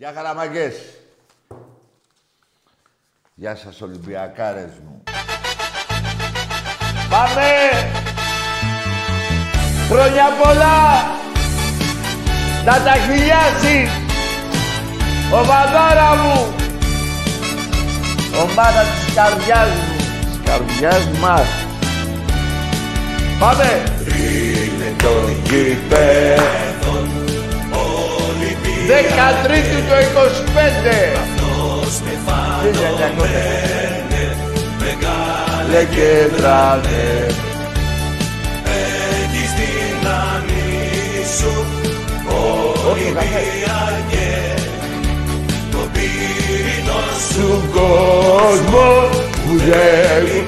Γεια χαραμαγκές. Γεια σας Ολυμπιακάρες μου. Πάμε! Χρόνια πολλά! Να τα χιλιάσει! Ομαδάρα μου! Ομάδα της καρδιάς μου. Της καρδιάς μας. Πάμε! Είναι το γήπεδο Δεκατρίτου το 25. Αυτός με φανωμένε μεγάλε και τράνε. Έχεις δύναμη σου, Ολυμπιακέ, το πύρινο σου κόσμο που δεν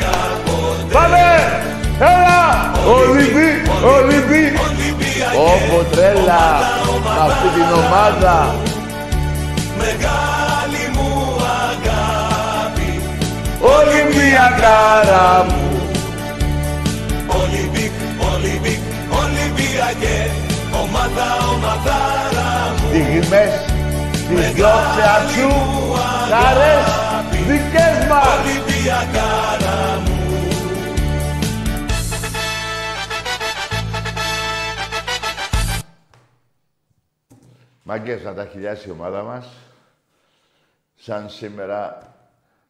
Πάμε! Έλα! Ολυμπί! Ολυμπί! Όπο τρέλα! Αυτή την ομάδα! Μεγάλη μου αγάπη. Ολυμπιακάρα μου. Ολυμπικ, Ολυμπικ, Ολυμπιακέ Ομάδα, ομαδάρα μου. Στιγμές της δόξας σου Χαρές δικές μας. Ολυμπιακάρα μου Μαγκές να τα χιλιάσει η ομάδα μας. Σαν σήμερα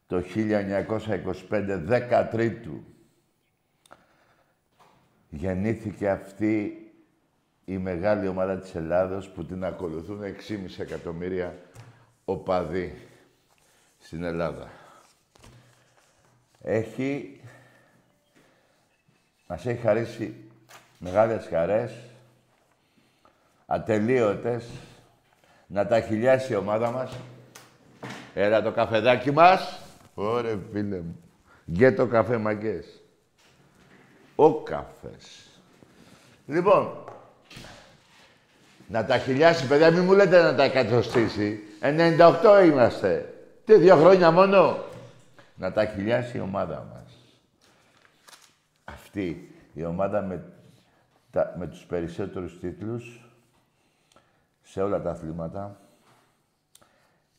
το 1925, 13 γεννήθηκε αυτή η μεγάλη ομάδα της Ελλάδος που την ακολουθούν 6,5 εκατομμύρια οπαδοί στην Ελλάδα. Έχει... Μας έχει χαρίσει μεγάλες χαρές, ατελείωτες, να τα χιλιάσει η ομάδα μας. Έλα το καφεδάκι μας. Ωρε φίλε μου. Γκέ το καφέ μαγκές. Ο καφές. Λοιπόν, να τα χιλιάσει, παιδιά, μην μου λέτε να τα εκατοστήσει. 98 είμαστε. Τι, δύο χρόνια μόνο. Να τα χιλιάσει η ομάδα μας. Αυτή η ομάδα με, τα, με τους περισσότερους τίτλους σε όλα τα αθλήματα.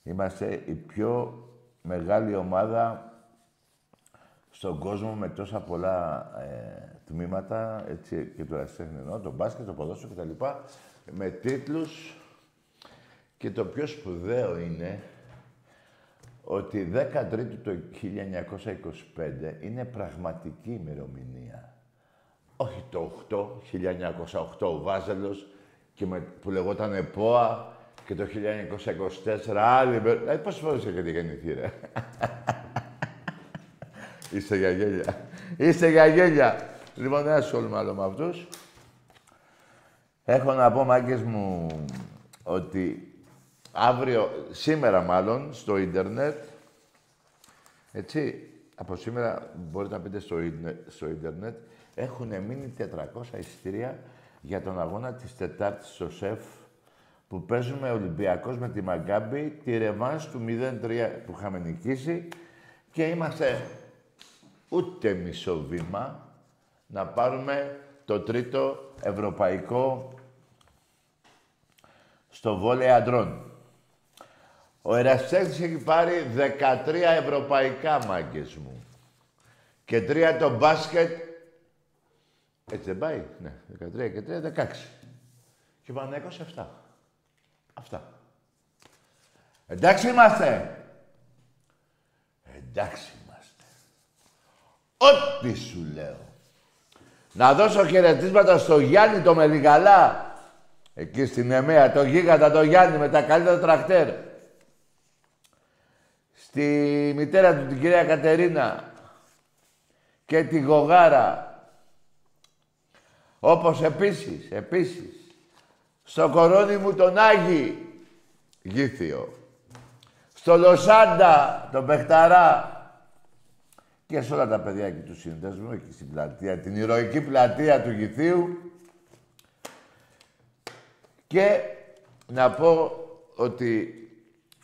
Είμαστε η πιο μεγάλη ομάδα στον κόσμο με τόσα πολλά ε, τμήματα, έτσι και το εννοώ, το μπάσκετ, το ποδόσφαιρο κτλ. Με τίτλους και το πιο σπουδαίο είναι ότι 13 το 1925 είναι πραγματική ημερομηνία. Όχι το 8, 1908 ο Βάζελος και με, που λεγόταν ΕΠΟΑ και το 1924 άλλη... Ε, πόσες φορές έχετε γεννηθεί, ρε; Είστε για γέλια. Είστε για γέλια. Λοιπόν, δεν ασχολούμαι άλλο με αυτούς. Έχω να πω, μάγκες μου, ότι αύριο, σήμερα μάλλον, στο ίντερνετ, έτσι, από σήμερα μπορείτε να πείτε στο, στο ίντερνετ, έχουν μείνει 400 εισιτήρια για τον αγώνα της Τετάρτης στο ΣΕΦ που παίζουμε Ολυμπιακός με τη Μαγκάμπη, τη ρεβάνς του 0-3 που είχαμε νικήσει και είμαστε ούτε μισό βήμα να πάρουμε το τρίτο ευρωπαϊκό στο βόλεϊ αντρών. Ο Εραστέχνης έχει πάρει 13 ευρωπαϊκά μάγκες μου. Και τρία το μπάσκετ. Έτσι δεν πάει. Ναι, 13 και 3, 16. Και ο 27. Αυτά. Εντάξει είμαστε. Εντάξει είμαστε. Ό,τι σου λέω. Να δώσω χαιρετίσματα στο Γιάννη το Μελιγαλά. Εκεί στην Εμέα, το γίγαντα το Γιάννη με τα καλύτερα τρακτέρ. Στη μητέρα του την κυρία Κατερίνα και τη Γογάρα. Όπως επίσης, επίσης, στο κορώνι μου τον Άγη, Γήθιο. Στο Λοσάντα, τον Πεχταρά. Και σε όλα τα παιδιά εκεί του συνδέσμου, εκεί στην πλατεία, την ηρωική πλατεία του Γηθίου. Και να πω ότι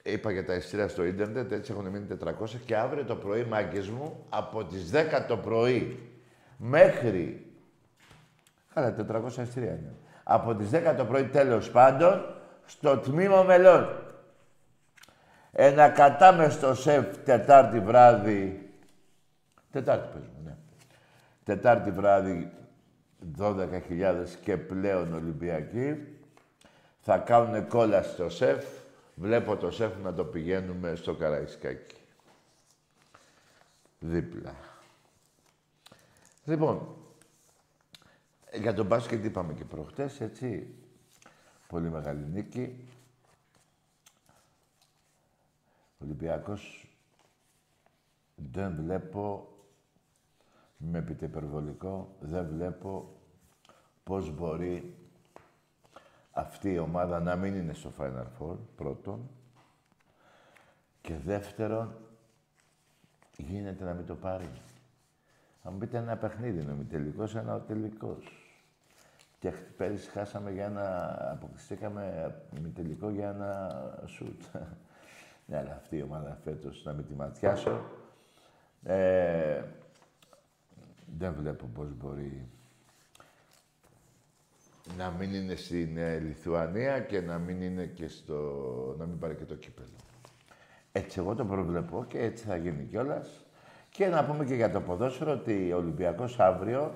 είπα για τα εισιτήρια στο ίντερνετ, έτσι έχουν μείνει 400 και αύριο το πρωί, μάγκες μου, από τις 10 το πρωί μέχρι... Καλά, 400 εισιτήρια είναι. Από τις 10 το πρωί, τέλος πάντων, στο τμήμα μελών. Ένα κατάμεστο σεφ Τετάρτη βράδυ... Τετάρτη παίζουμε, ναι. Τετάρτη βράδυ 12.000 και πλέον Ολυμπιακοί. Θα κάνουν κόλλα στο σεφ. Βλέπω το σεφ να το πηγαίνουμε στο Καραϊσκάκι. Δίπλα. Λοιπόν, για τον μπάσκετ είπαμε και προχτές, έτσι. Πολύ μεγάλη νίκη. Ολυμπιακός δεν βλέπω, με πείτε υπερβολικό, δεν βλέπω πώς μπορεί αυτή η ομάδα να μην είναι στο Final Four, πρώτον. Και δεύτερον, γίνεται να μην το πάρει. Θα μου πείτε ένα παιχνίδι είναι τελικός, ένα ο τελικός. Και πέρυσι χάσαμε για ένα... αποκλειστήκαμε με τελικό για ένα σουτ. ναι, αλλά αυτή η ομάδα φέτος, να μην τη ματιάσω. Ε, δεν βλέπω πώς μπορεί να μην είναι στην ε, Λιθουανία και να μην είναι και στο... να μην πάρει και το κύπελο. Έτσι εγώ το προβλεπώ και έτσι θα γίνει κιόλας. Και να πούμε και για το ποδόσφαιρο ότι ο Ολυμπιακός αύριο,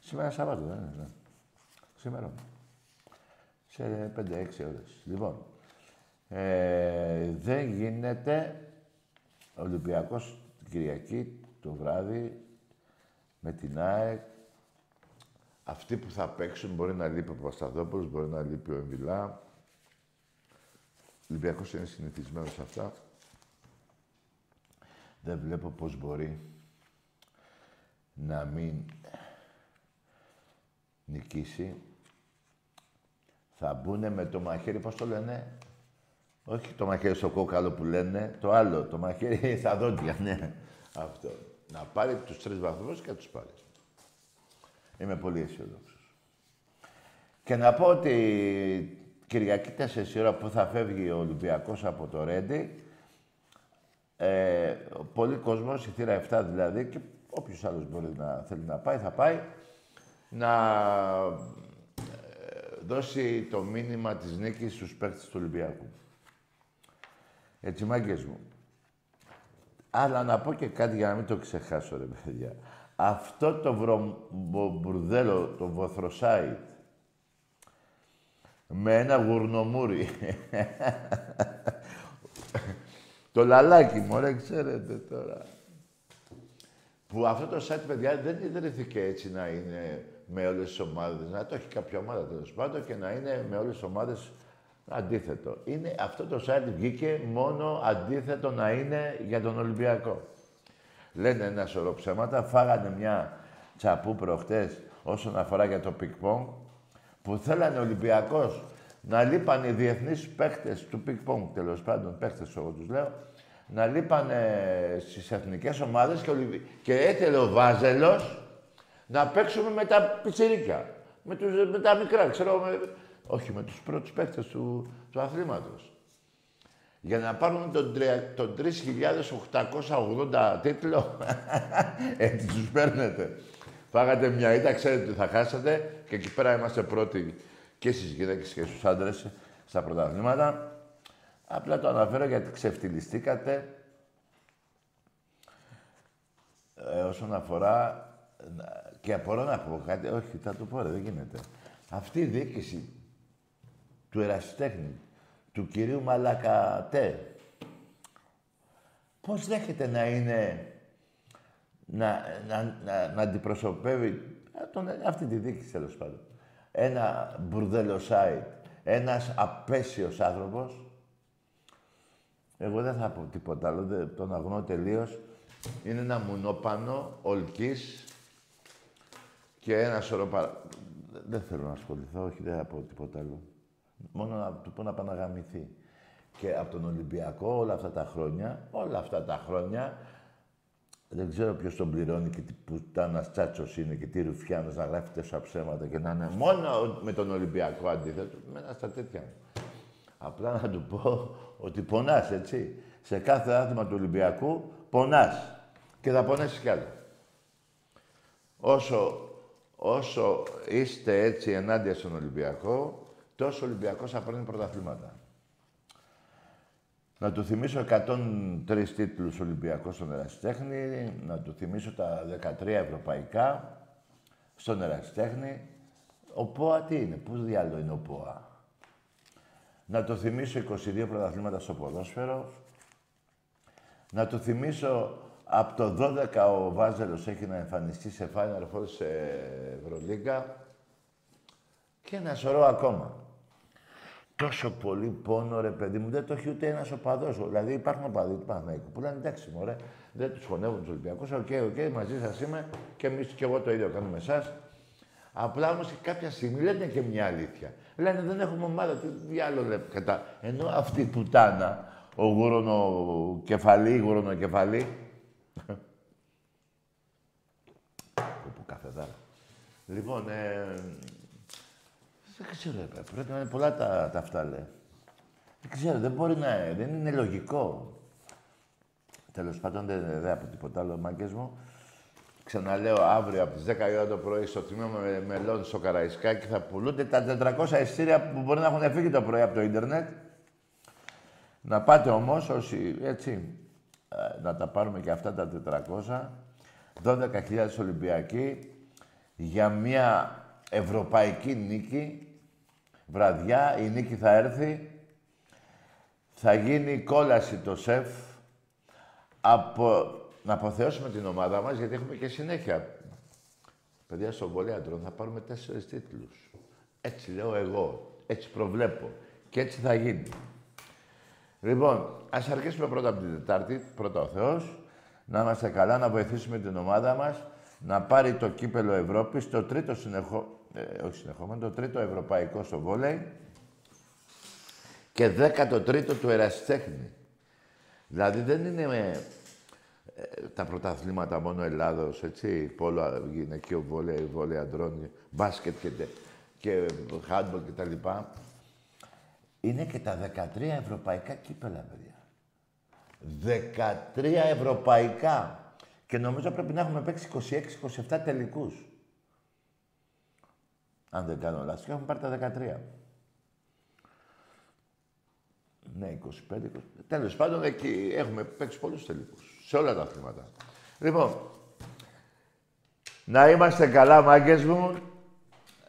σήμερα Σαββάτο, δεν είναι, ναι. Σήμερα. Σε 5-6 ώρες. Λοιπόν, ε, δεν γίνεται ο Ολυμπιακός την Κυριακή το βράδυ με την ΑΕΚ αυτοί που θα παίξουν μπορεί να λείπει ο Παπασταδόπουλος, μπορεί να λείπει ο Εμβιλά. Ο Ολυμπιακός είναι συνηθισμένος σε αυτά. Δεν βλέπω πώς μπορεί να μην νικήσει. Θα μπουνε με το μαχαίρι, πώς το λένε; Όχι το μαχαίρι στο κόκαλο που λένε, το άλλο, το μαχαίρι στα δόντια, ναι. Αυτό. Να πάρει τους τρεις βαθμούς και να τους πάρει. Είμαι πολύ αισιόδοξος. Και να πω ότι Κυριακή 4 ώρα που θα φεύγει ο Ολυμπιακός από το Ρέντι, ε, πολλοί κόσμος, η θύρα 7 δηλαδή, και όποιος άλλος μπορεί να θέλει να πάει, θα πάει, να ε, δώσει το μήνυμα της νίκης στους παίκτες του Ολυμπιακού. Έτσι, μάγκες μου. Αλλά να πω και κάτι για να μην το ξεχάσω, ρε παιδιά. Αυτό το μπουρδέλο, το βοθροσάιτ, με ένα γουρνομούρι. το λαλάκι μου, ωραία, ξέρετε τώρα. Που αυτό το site, παιδιά, δεν ιδρύθηκε έτσι να είναι με όλες τις ομάδες. Να το έχει κάποια ομάδα τέλος πάντων και να είναι με όλες τις ομάδες αντίθετο. Είναι, αυτό το site βγήκε μόνο αντίθετο να είναι για τον Ολυμπιακό. Λένε ένα σωρό ψέματα. Φάγανε μια τσαπού προχτές όσον αφορά για το πινγκ που θέλανε ο Ολυμπιακός να λείπαν οι διεθνείς παίχτες του πινγκ πονγκ, τέλος πάντων, παίχτες εγώ τους λέω, να λείπαν στις εθνικές ομάδες και, και έθελε ο Βάζελος να παίξουμε με τα πιτσιρίκια. Με, τους, με τα μικρά, ξέρω, με, όχι με τους πρώτους παίκτες του, του αθλήματος. Για να πάρουν τον, τον 3.880 τίτλο, έτσι τους παίρνετε. Φάγατε μια ήττα, ξέρετε τι θα χάσετε και εκεί πέρα είμαστε πρώτοι και στις γυναίκες και στους άντρες στα πρωταθλήματα. Απλά το αναφέρω γιατί ξεφτυλιστήκατε ε, όσον αφορά και απορώ να πω κάτι, όχι, θα το πω, ρε, δεν γίνεται. Αυτή η διοίκηση του ερασιτέχνη, του κυρίου Μαλακατέ, πώς δέχεται να είναι, να, να, να, να αντιπροσωπεύει τον, αυτή τη διοίκηση, τέλος πάντων. Ένα μπουρδέλο site, ένας απέσιος άνθρωπος. Εγώ δεν θα πω τίποτα άλλο, τον αγνώ τελείως. Είναι ένα μουνόπανο ολκής και ένα σωρό παρα... Δεν θέλω να ασχοληθώ, όχι, δεν θα πω τίποτα άλλο. Μόνο να του πω να παναγαμηθεί. Και από τον Ολυμπιακό όλα αυτά τα χρόνια, όλα αυτά τα χρόνια, δεν ξέρω ποιος τον πληρώνει και τι πουτάνα τσάτσος είναι και τι ρουφιάνος να γράφει τόσα ψέματα και να είναι μόνο με τον Ολυμπιακό αντίθετο. Με ένα στα τέτοια Απλά να του πω ότι πονάς, έτσι. Σε κάθε άθλημα του Ολυμπιακού πονάς. Και θα πονέσεις κι άλλο. Όσο όσο είστε έτσι ενάντια στον Ολυμπιακό, τόσο ο Ολυμπιακός θα παίρνει πρωταθλήματα. Να του θυμίσω 103 τίτλους Ολυμπιακός στον Ερασιτέχνη, να του θυμίσω τα 13 ευρωπαϊκά στον Ερασιτέχνη. Ο ΠΟΑ τι είναι, πού διάλογο είναι ο ΠΟΑ; Να του θυμίσω 22 πρωταθλήματα στο ποδόσφαιρο. Να του θυμίσω από το 12 ο Βάζελος έχει να εμφανιστεί σε Final Four σε Ευρωλίγκα και ένα σωρό ακόμα. Τόσο πολύ πόνο, ρε παιδί μου, δεν το έχει ούτε ένας οπαδός. Δηλαδή υπάρχουν οπαδοί του Παναθηναϊκού που λένε εντάξει, μωρέ, δεν τους χωνεύουν τους Ολυμπιακούς. OK, OK, μαζί σας είμαι και εμείς και εγώ το ίδιο κάνουμε εσάς. Απλά όμως κάποια στιγμή λένε και μια αλήθεια. Λένε δεν έχουμε ομάδα, τι διάλογο λέμε. Κατά... Ενώ αυτή η πουτάνα, ο γουρουνοκεφαλή, γουρουνοκεφαλή, Όπου καφεδάρα. Λοιπόν, ε, δεν ξέρω, πρέπει να είναι πολλά τα, τα αυτά, λέει. Δεν ξέρω, δεν μπορεί να είναι, δεν είναι λογικό. Τέλος πάντων, δεν, δεν από τίποτα άλλο, μάγκες μου. Ξαναλέω, αύριο από τις 10 η ώρα το πρωί στο τμήμα με μελών στο Καραϊσκάκι θα πουλούνται τα 400 εισιτήρια που μπορεί να έχουν φύγει το πρωί από το ίντερνετ. Να πάτε όμως όσοι, έτσι, ε, να τα πάρουμε και αυτά τα 400. 12.000 Ολυμπιακοί για μια ευρωπαϊκή νίκη. Βραδιά, η νίκη θα έρθει. Θα γίνει κόλαση το σεφ. Από... Να αποθεώσουμε την ομάδα μας, γιατί έχουμε και συνέχεια. Παιδιά, στον Βολέαντρο θα πάρουμε τέσσερις τίτλους. Έτσι λέω εγώ. Έτσι προβλέπω. Και έτσι θα γίνει. Λοιπόν, ας αρχίσουμε πρώτα από την Τετάρτη, πρώτα ο Θεός, να είμαστε καλά, να βοηθήσουμε την ομάδα μας να πάρει το κύπελο Ευρώπης, το τρίτο συνεχό... ε, όχι συνεχόμενο, το τρίτο ευρωπαϊκό στο βόλεϊ και δέκατο τρίτο του ερασιτέχνη. Δηλαδή δεν είναι με, ε, τα πρωταθλήματα μόνο Ελλάδος, έτσι, πόλο γυναικείο βόλεϊ, βόλεϊ αντρών, μπάσκετ και, και χάντμπολ κτλ. Είναι και τα 13 ευρωπαϊκά κύπελα, παιδιά. 13 ευρωπαϊκά. Και νομίζω πρέπει να έχουμε παίξει 26-27 τελικούς. Αν δεν κάνω λάθος. Και έχουμε πάρει τα 13. Ναι, 25, 20. Τέλος πάντων, εκεί έχουμε παίξει πολλούς τελικούς. Σε όλα τα αθλήματα. Λοιπόν, να είμαστε καλά, μάγκες μου.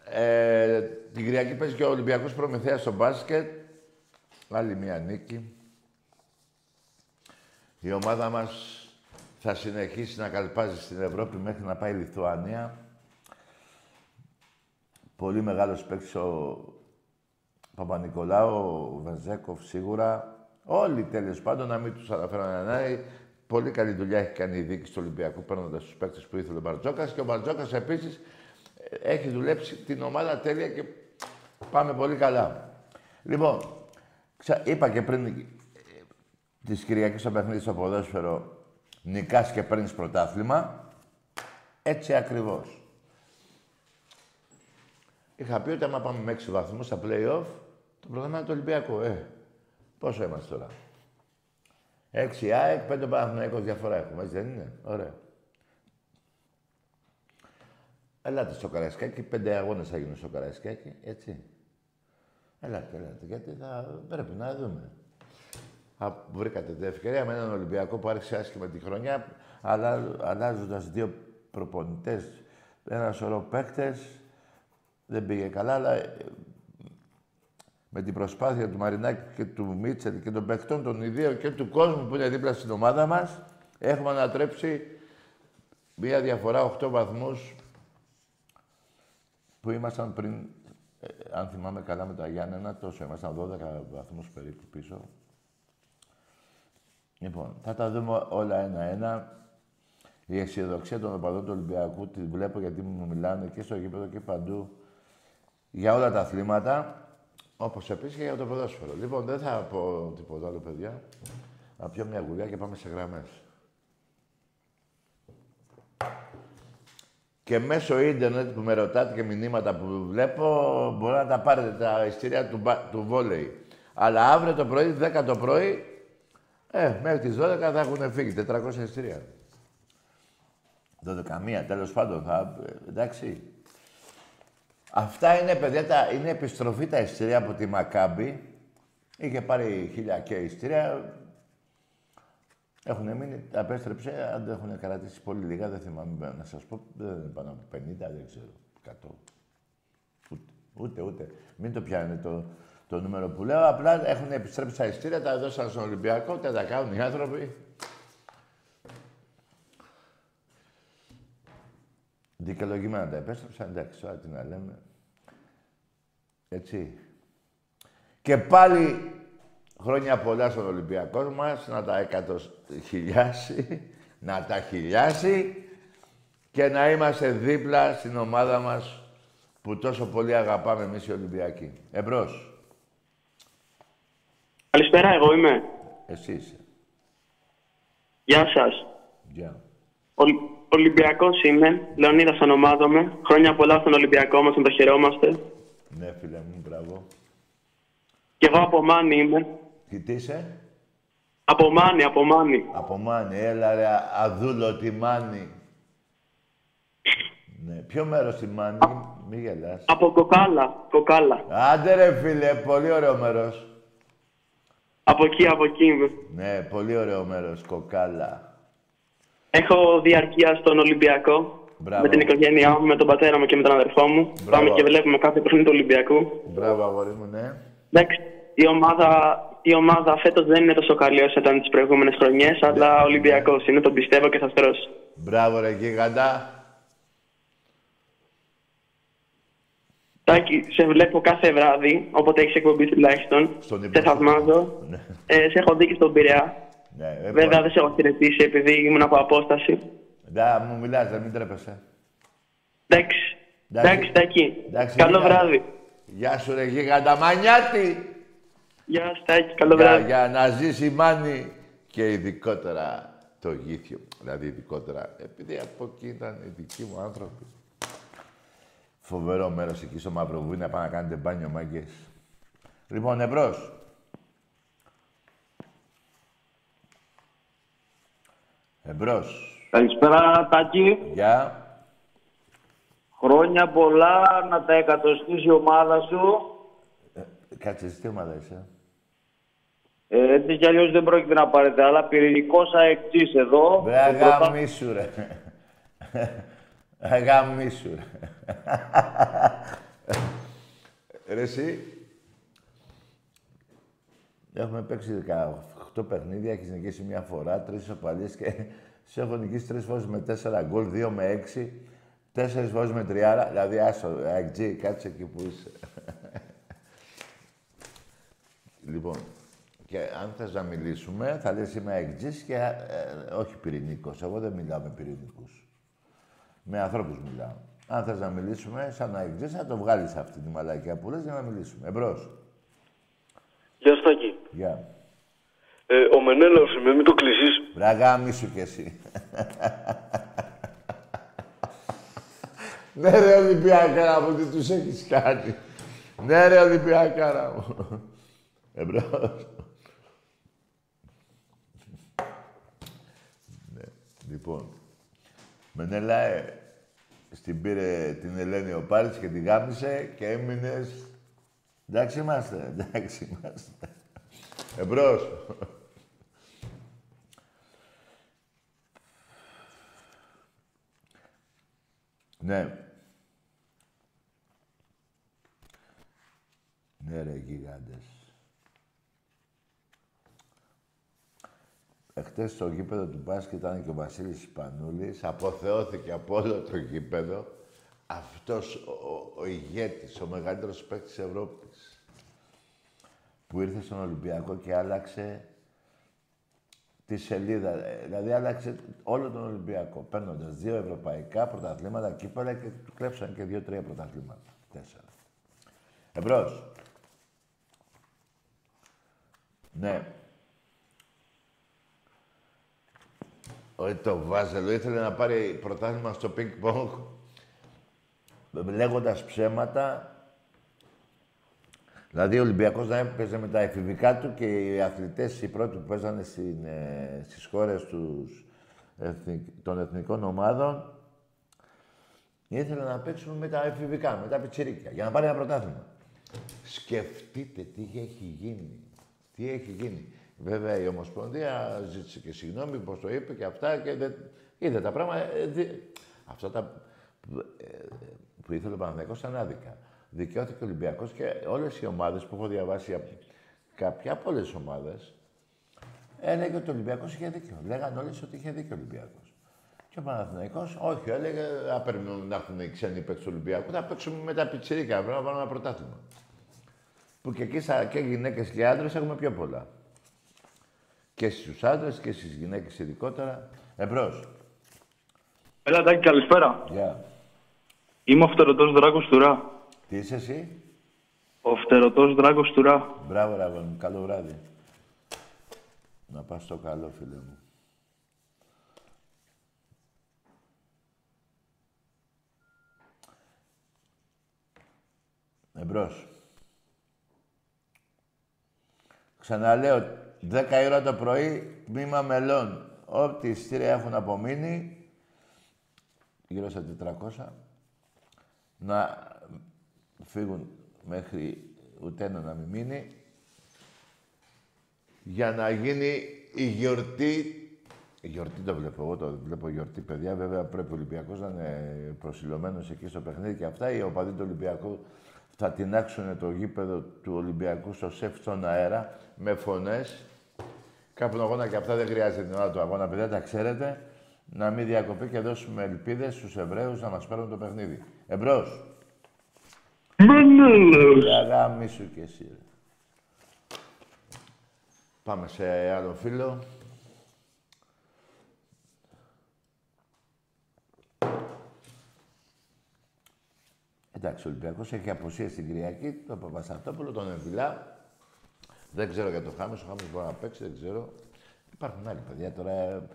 Ε, την Κυριακή παίζει και ο Ολυμπιακός Προμηθέας στο μπάσκετ. Άλλη μία νίκη. Η ομάδα μας θα συνεχίσει να καλπάζει στην Ευρώπη μέχρι να πάει η Λιθουανία. Πολύ μεγάλος παίκτης ο Παπα-Νικολάου, ο Βεζέκοφ σίγουρα. Όλοι τέλος πάντων, να μην τους αναφέρω ένα Πολύ καλή δουλειά έχει κάνει η δίκη του Ολυμπιακού παίρνοντας τους παίκτες που ήθελε ο Μπαρτζόκας. Και ο Μπαρτζόκας επίσης έχει δουλέψει την ομάδα τέλεια και πάμε πολύ καλά. Λοιπόν, ξα... είπα και πριν ε, της Κυριακής στο παιχνίδι στο ποδόσφαιρο νικάς και παίρνεις πρωτάθλημα. Έτσι ακριβώς. Είχα πει ότι άμα πάμε με 6 βαθμούς στα play-off, το πρόγραμμα είναι το Ολυμπιακό. Ε, πόσο είμαστε τώρα; 6 ΑΕΚ, 5 Παναθηναϊκός διαφορά έχουμε, έτσι δεν είναι; Ωραία. Ελάτε στο Καραϊσκάκι, πέντε αγώνες θα γίνουν στο Καραϊσκάκι, έτσι. Ελάτε, ελάτε, γιατί θα πρέπει να δούμε. Α, βρήκατε την ευκαιρία με έναν Ολυμπιακό που άρχισε άσχημα τη χρονιά, αλλά αλλάζοντας δύο προπονητές, ένα σωρό παίκτες, δεν πήγε καλά, αλλά ε, με την προσπάθεια του Μαρινάκη και του Μίτσελ και των παιχτών των ιδίων και του κόσμου που είναι δίπλα στην ομάδα μας, έχουμε ανατρέψει μία διαφορά 8 βαθμούς που ήμασταν πριν, ε, αν θυμάμαι καλά με τα Γιάννενα, τόσο ήμασταν 12 βαθμούς περίπου πίσω. Λοιπόν, θα τα δούμε όλα ένα-ένα. Η αισιοδοξία των οπαδών του Ολυμπιακού τη βλέπω γιατί μου μιλάνε και στο γήπεδο και παντού για όλα τα αθλήματα. Όπως επίσης και για το ποδόσφαιρο. Λοιπόν, δεν θα πω τίποτα άλλο, παιδιά. Θα πιω μια γουλιά και πάμε σε γραμμές. Και μέσω ίντερνετ που με ρωτάτε και μηνύματα που βλέπω, μπορεί να τα πάρετε τα ειστήρια του, του βόλεϊ. Αλλά αύριο το πρωί, 10 το πρωί, ε, μέχρι τις 12 θα έχουν φύγει, 400 ειστήρια. 12 μία, τέλος πάντων, θα, ε, εντάξει. Αυτά είναι, παιδιά, τα, είναι επιστροφή τα ειστήρια από τη Μακάμπη. Είχε πάρει χίλια και ειστήρια. Έχουν μείνει, τα επέστρεψε, αν δεν έχουν κρατήσει πολύ λίγα, δεν θυμάμαι να σας πω, δεν είναι πάνω από 50, δεν ξέρω, 100. Ούτε, ούτε, ούτε. Μην το πιάνετε το, το νούμερο που λέω. Απλά έχουν επιστρέψει τα ειστήρια, τα έδωσαν στον Ολυμπιακό, τι τα κάνουν οι άνθρωποι. Δικαιολογημένα τα επέστρεψαν, εντάξει, τώρα τι να λέμε. Έτσι. Και πάλι χρόνια πολλά στον Ολυμπιακός μας, να τα εκατοχιλιάσει, να τα χιλιάσει και να είμαστε δίπλα στην ομάδα μας που τόσο πολύ αγαπάμε εμείς οι Ολυμπιακοί. Εμπρός. Καλησπέρα, εγώ είμαι. Εσύ είσαι. Γεια σας. Γεια. Ο, Ολυμπιακός είμαι. Λεωνίδας ονομάζομαι. Χρόνια πολλά στον Ολυμπιακό μας, να το χαιρόμαστε. Ναι, φίλε μου, μπράβο. Και εγώ από Μάνη είμαι. Τι τι είσαι; Από Μάνη, από Μάνη. Από Μάνη, έλα ρε, αδούλο τη Μάνη. ναι, ποιο μέρος τη Μάνη, μη γελάς. Από Κοκάλα, Κοκάλα. Άντε ρε φίλε, πολύ ωραίο μέρος. Από εκεί, από εκεί είμαι. Ναι, πολύ ωραίο μέρος, Κοκάλα. Έχω διαρκεία στον Ολυμπιακό. Μπράβο. Με την οικογένειά μου, με τον πατέρα μου και με τον αδερφό μου. Μπράβο. Πάμε και βλέπουμε κάθε παιχνίδι του Ολυμπιακού. Μπράβο, αγόρι μου, ναι. Εντάξει, η ομάδα, η ομάδα φέτος δεν είναι τόσο καλή όσο ήταν τις προηγούμενες χρονιές, αλλά ο Ολυμπιακός είναι, τον πιστεύω και θα στρώσει. Μπράβο ρε γίγαντα. Τάκη, σε βλέπω κάθε βράδυ, όποτε έχεις εκπομπή τουλάχιστον. Στον Σε υπόσχομαι. θαυμάζω. Ναι. Ε, σε έχω δει και στον Πειραιά. Ναι, ε, Βέβαια πω- δεν σε έχω χαιρετήσει επειδή ήμουν από απόσταση. Ντά, μου μιλάς, δεν μην τρέπεσαι. Εντάξει. Εντάξει. Εντάξει, Τάκη. Εντάξει, Καλό γίγαντα. βράδυ. Γεια σου ρε γίγαντα μανιάτη. Γεια σου, Τάκη. Καλό Για, βράδυ. για να ζήσει η Μάνη και ειδικότερα το γήθιο. Δηλαδή ειδικότερα, επειδή από εκεί ήταν οι δικοί μου άνθρωποι. Φοβερό μέρος εκεί στο Μαυροβούνι να πάνε να κάνετε μπάνιο μάγκες. Λοιπόν, εμπρός. Εμπρός. Καλησπέρα Τάκη. Γεια. Χρόνια πολλά να τα εκατοστήσει η ομάδα σου. Ε, κάτσε, εσύ τι ομάδα είσαι; Ε, έτσι κι αλλιώς δεν πρόκειται να πάρετε άλλα. Πυρηνικός αεξής εδώ. Βρε Το πρωτά- αγαμίσου ρε. Αγαμίσου ρε. Ρε εσύ. Έχουμε παίξει 18 παιχνίδια, έχεις νικήσει μια φορά, τρεις οπαλίες και σε έχω νικήσει τρεις φορές με 4 γκολ, δύο με 6, τέσσερις φορές με τριάρα, δηλαδή άσο, αεκτζή, κάτσε εκεί που είσαι. λοιπόν, και αν θες να μιλήσουμε, θα λες είμαι αεκτζής και ε, όχι πυρηνικός. Εγώ δεν μιλάω με πυρηνικούς. Με ανθρώπους μιλάω. Αν θες να μιλήσουμε σαν αεκτζής, θα το βγάλεις αυτή τη μαλακιά που λες για να μιλήσουμε. Εμπρός. Στάκη. Γεια. Ε, ο Μενέλαος είμαι, μην το κλείσεις. Βραγά, μη σου κι εσύ. ναι ρε Ολυμπιακάρα μου, τι τους έχεις κάνει. ναι ρε Ολυμπιακάρα μου. Εμπρός. ναι, λοιπόν. Μενέλαε, στην πήρε την Ελένη ο Πάλης και την γάμισε και έμεινες... Εντάξει είμαστε, εντάξει είμαστε. Εμπρός. Ναι. Ναι ρε γιγάντες. Εχθές στο γήπεδο του μπάσκετ ήταν και ο Βασίλης Ισπανούλης. Αποθεώθηκε από όλο το γήπεδο. Αυτός ο, ο, ο ηγέτης, ο μεγαλύτερος παίκτης της Ευρώπης. Που ήρθε στον Ολυμπιακό και άλλαξε τη σελίδα. Ε, Δηλαδή άλλαξε όλο τον Ολυμπιακό. Παίρνοντας δύο ευρωπαϊκά πρωταθλήματα κύπελα και του κλέψαν και δύο-τρία πρωταθλήματα. Τέσσερα. Εμπρός. Ναι. Όχι το Βάζελο ήθελε να πάρει πρωτάθλημα στο πινκ πονγκ λέγοντας ψέματα Δηλαδή ο Ολυμπιακός να έπαιζε με τα εφηβικά του και οι αθλητές οι πρώτοι που παίζανε στην, ε, στις χώρες τους, εθνικ, των εθνικών ομάδων ήθελαν να παίξουν με τα εφηβικά, με τα πιτσιρίκια, για να πάρει ένα πρωτάθλημα. Σκεφτείτε τι έχει γίνει. Τι έχει γίνει. Βέβαια η Ομοσπονδία ζήτησε και συγγνώμη πώς το είπε και αυτά και δεν... είδε τα πράγματα. ε, δι- Αυτά τα ε, που ήθελε ο Παναθηναϊκός ήταν άδικα. Δικαιώθηκε ο Ολυμπιακός και όλες οι ομάδες που έχω διαβάσει από κάποια από όλες τις ομάδες έλεγε ότι ο Ολυμπιακός είχε δίκιο. Λέγανε όλες ότι είχε δίκιο ο Ολυμπιακός. Και ο Παναθηναϊκός, όχι, έλεγε, θα περιμένουμε να έρθουν οι ξένοι παίκτες του Ολυμπιακού, θα παίξουμε με τα πιτσιρίκα, πρέπει να πάρουμε ένα πρωτάθλημα. Που και εκεί στα- και γυναίκες και άντρες έχουμε πιο πολλά. Και στους άντρες και στις γυναίκες ειδικότερα. Εμπρός. Έλα, Τάκη, καλησπέρα. Γεια. Είμαι ο φτερωτός Δράκος του Ρα. Τι είσαι εσύ; Ο φτερωτός Δράκος του Ρα. Μπράβο, ρε αγόρι μου. Καλό βράδυ. Να πας στο καλό, φίλε μου. Εμπρός. Ξαναλέω, 10 η ώρα το πρωί, τμήμα μελών. Ό,τι ειστήρια έχουν απομείνει, γύρω στα 400, να φύγουν μέχρι ούτε ένα να μην μείνει, για να γίνει η γιορτή. Η γιορτή το βλέπω, εγώ το βλέπω γιορτή, παιδιά. Βέβαια πρέπει ο Ολυμπιακός να είναι προσιλωμένος εκεί στο παιχνίδι και αυτά. Οι οπαδοί του Ολυμπιακού θα τεινάξουν το γήπεδο του Ολυμπιακού στο σεφ στον αέρα με φωνές. Κάπου αγώνα και αυτά δεν χρειάζεται την ώρα του αγώνα, παιδιά, τα ξέρετε. Να μην διακοπεί και δώσουμε ελπίδες στους Εβραίους να μας παίρνουν το παιχνίδι. Εμπρός. Μενέλαος. Αγάμι σου κι εσύ. ρε. Πάμε σε άλλο φίλο. Εντάξει, ο Ολυμπιακός έχει αποσία στην Κυριακή, τον Παπασταθόπουλο, τον Εμβιλά. Δεν ξέρω για τον Χάμες, ο Χάμες μπορεί να παίξει, δεν ξέρω. Υπάρχουν άλλοι παιδιά τώρα.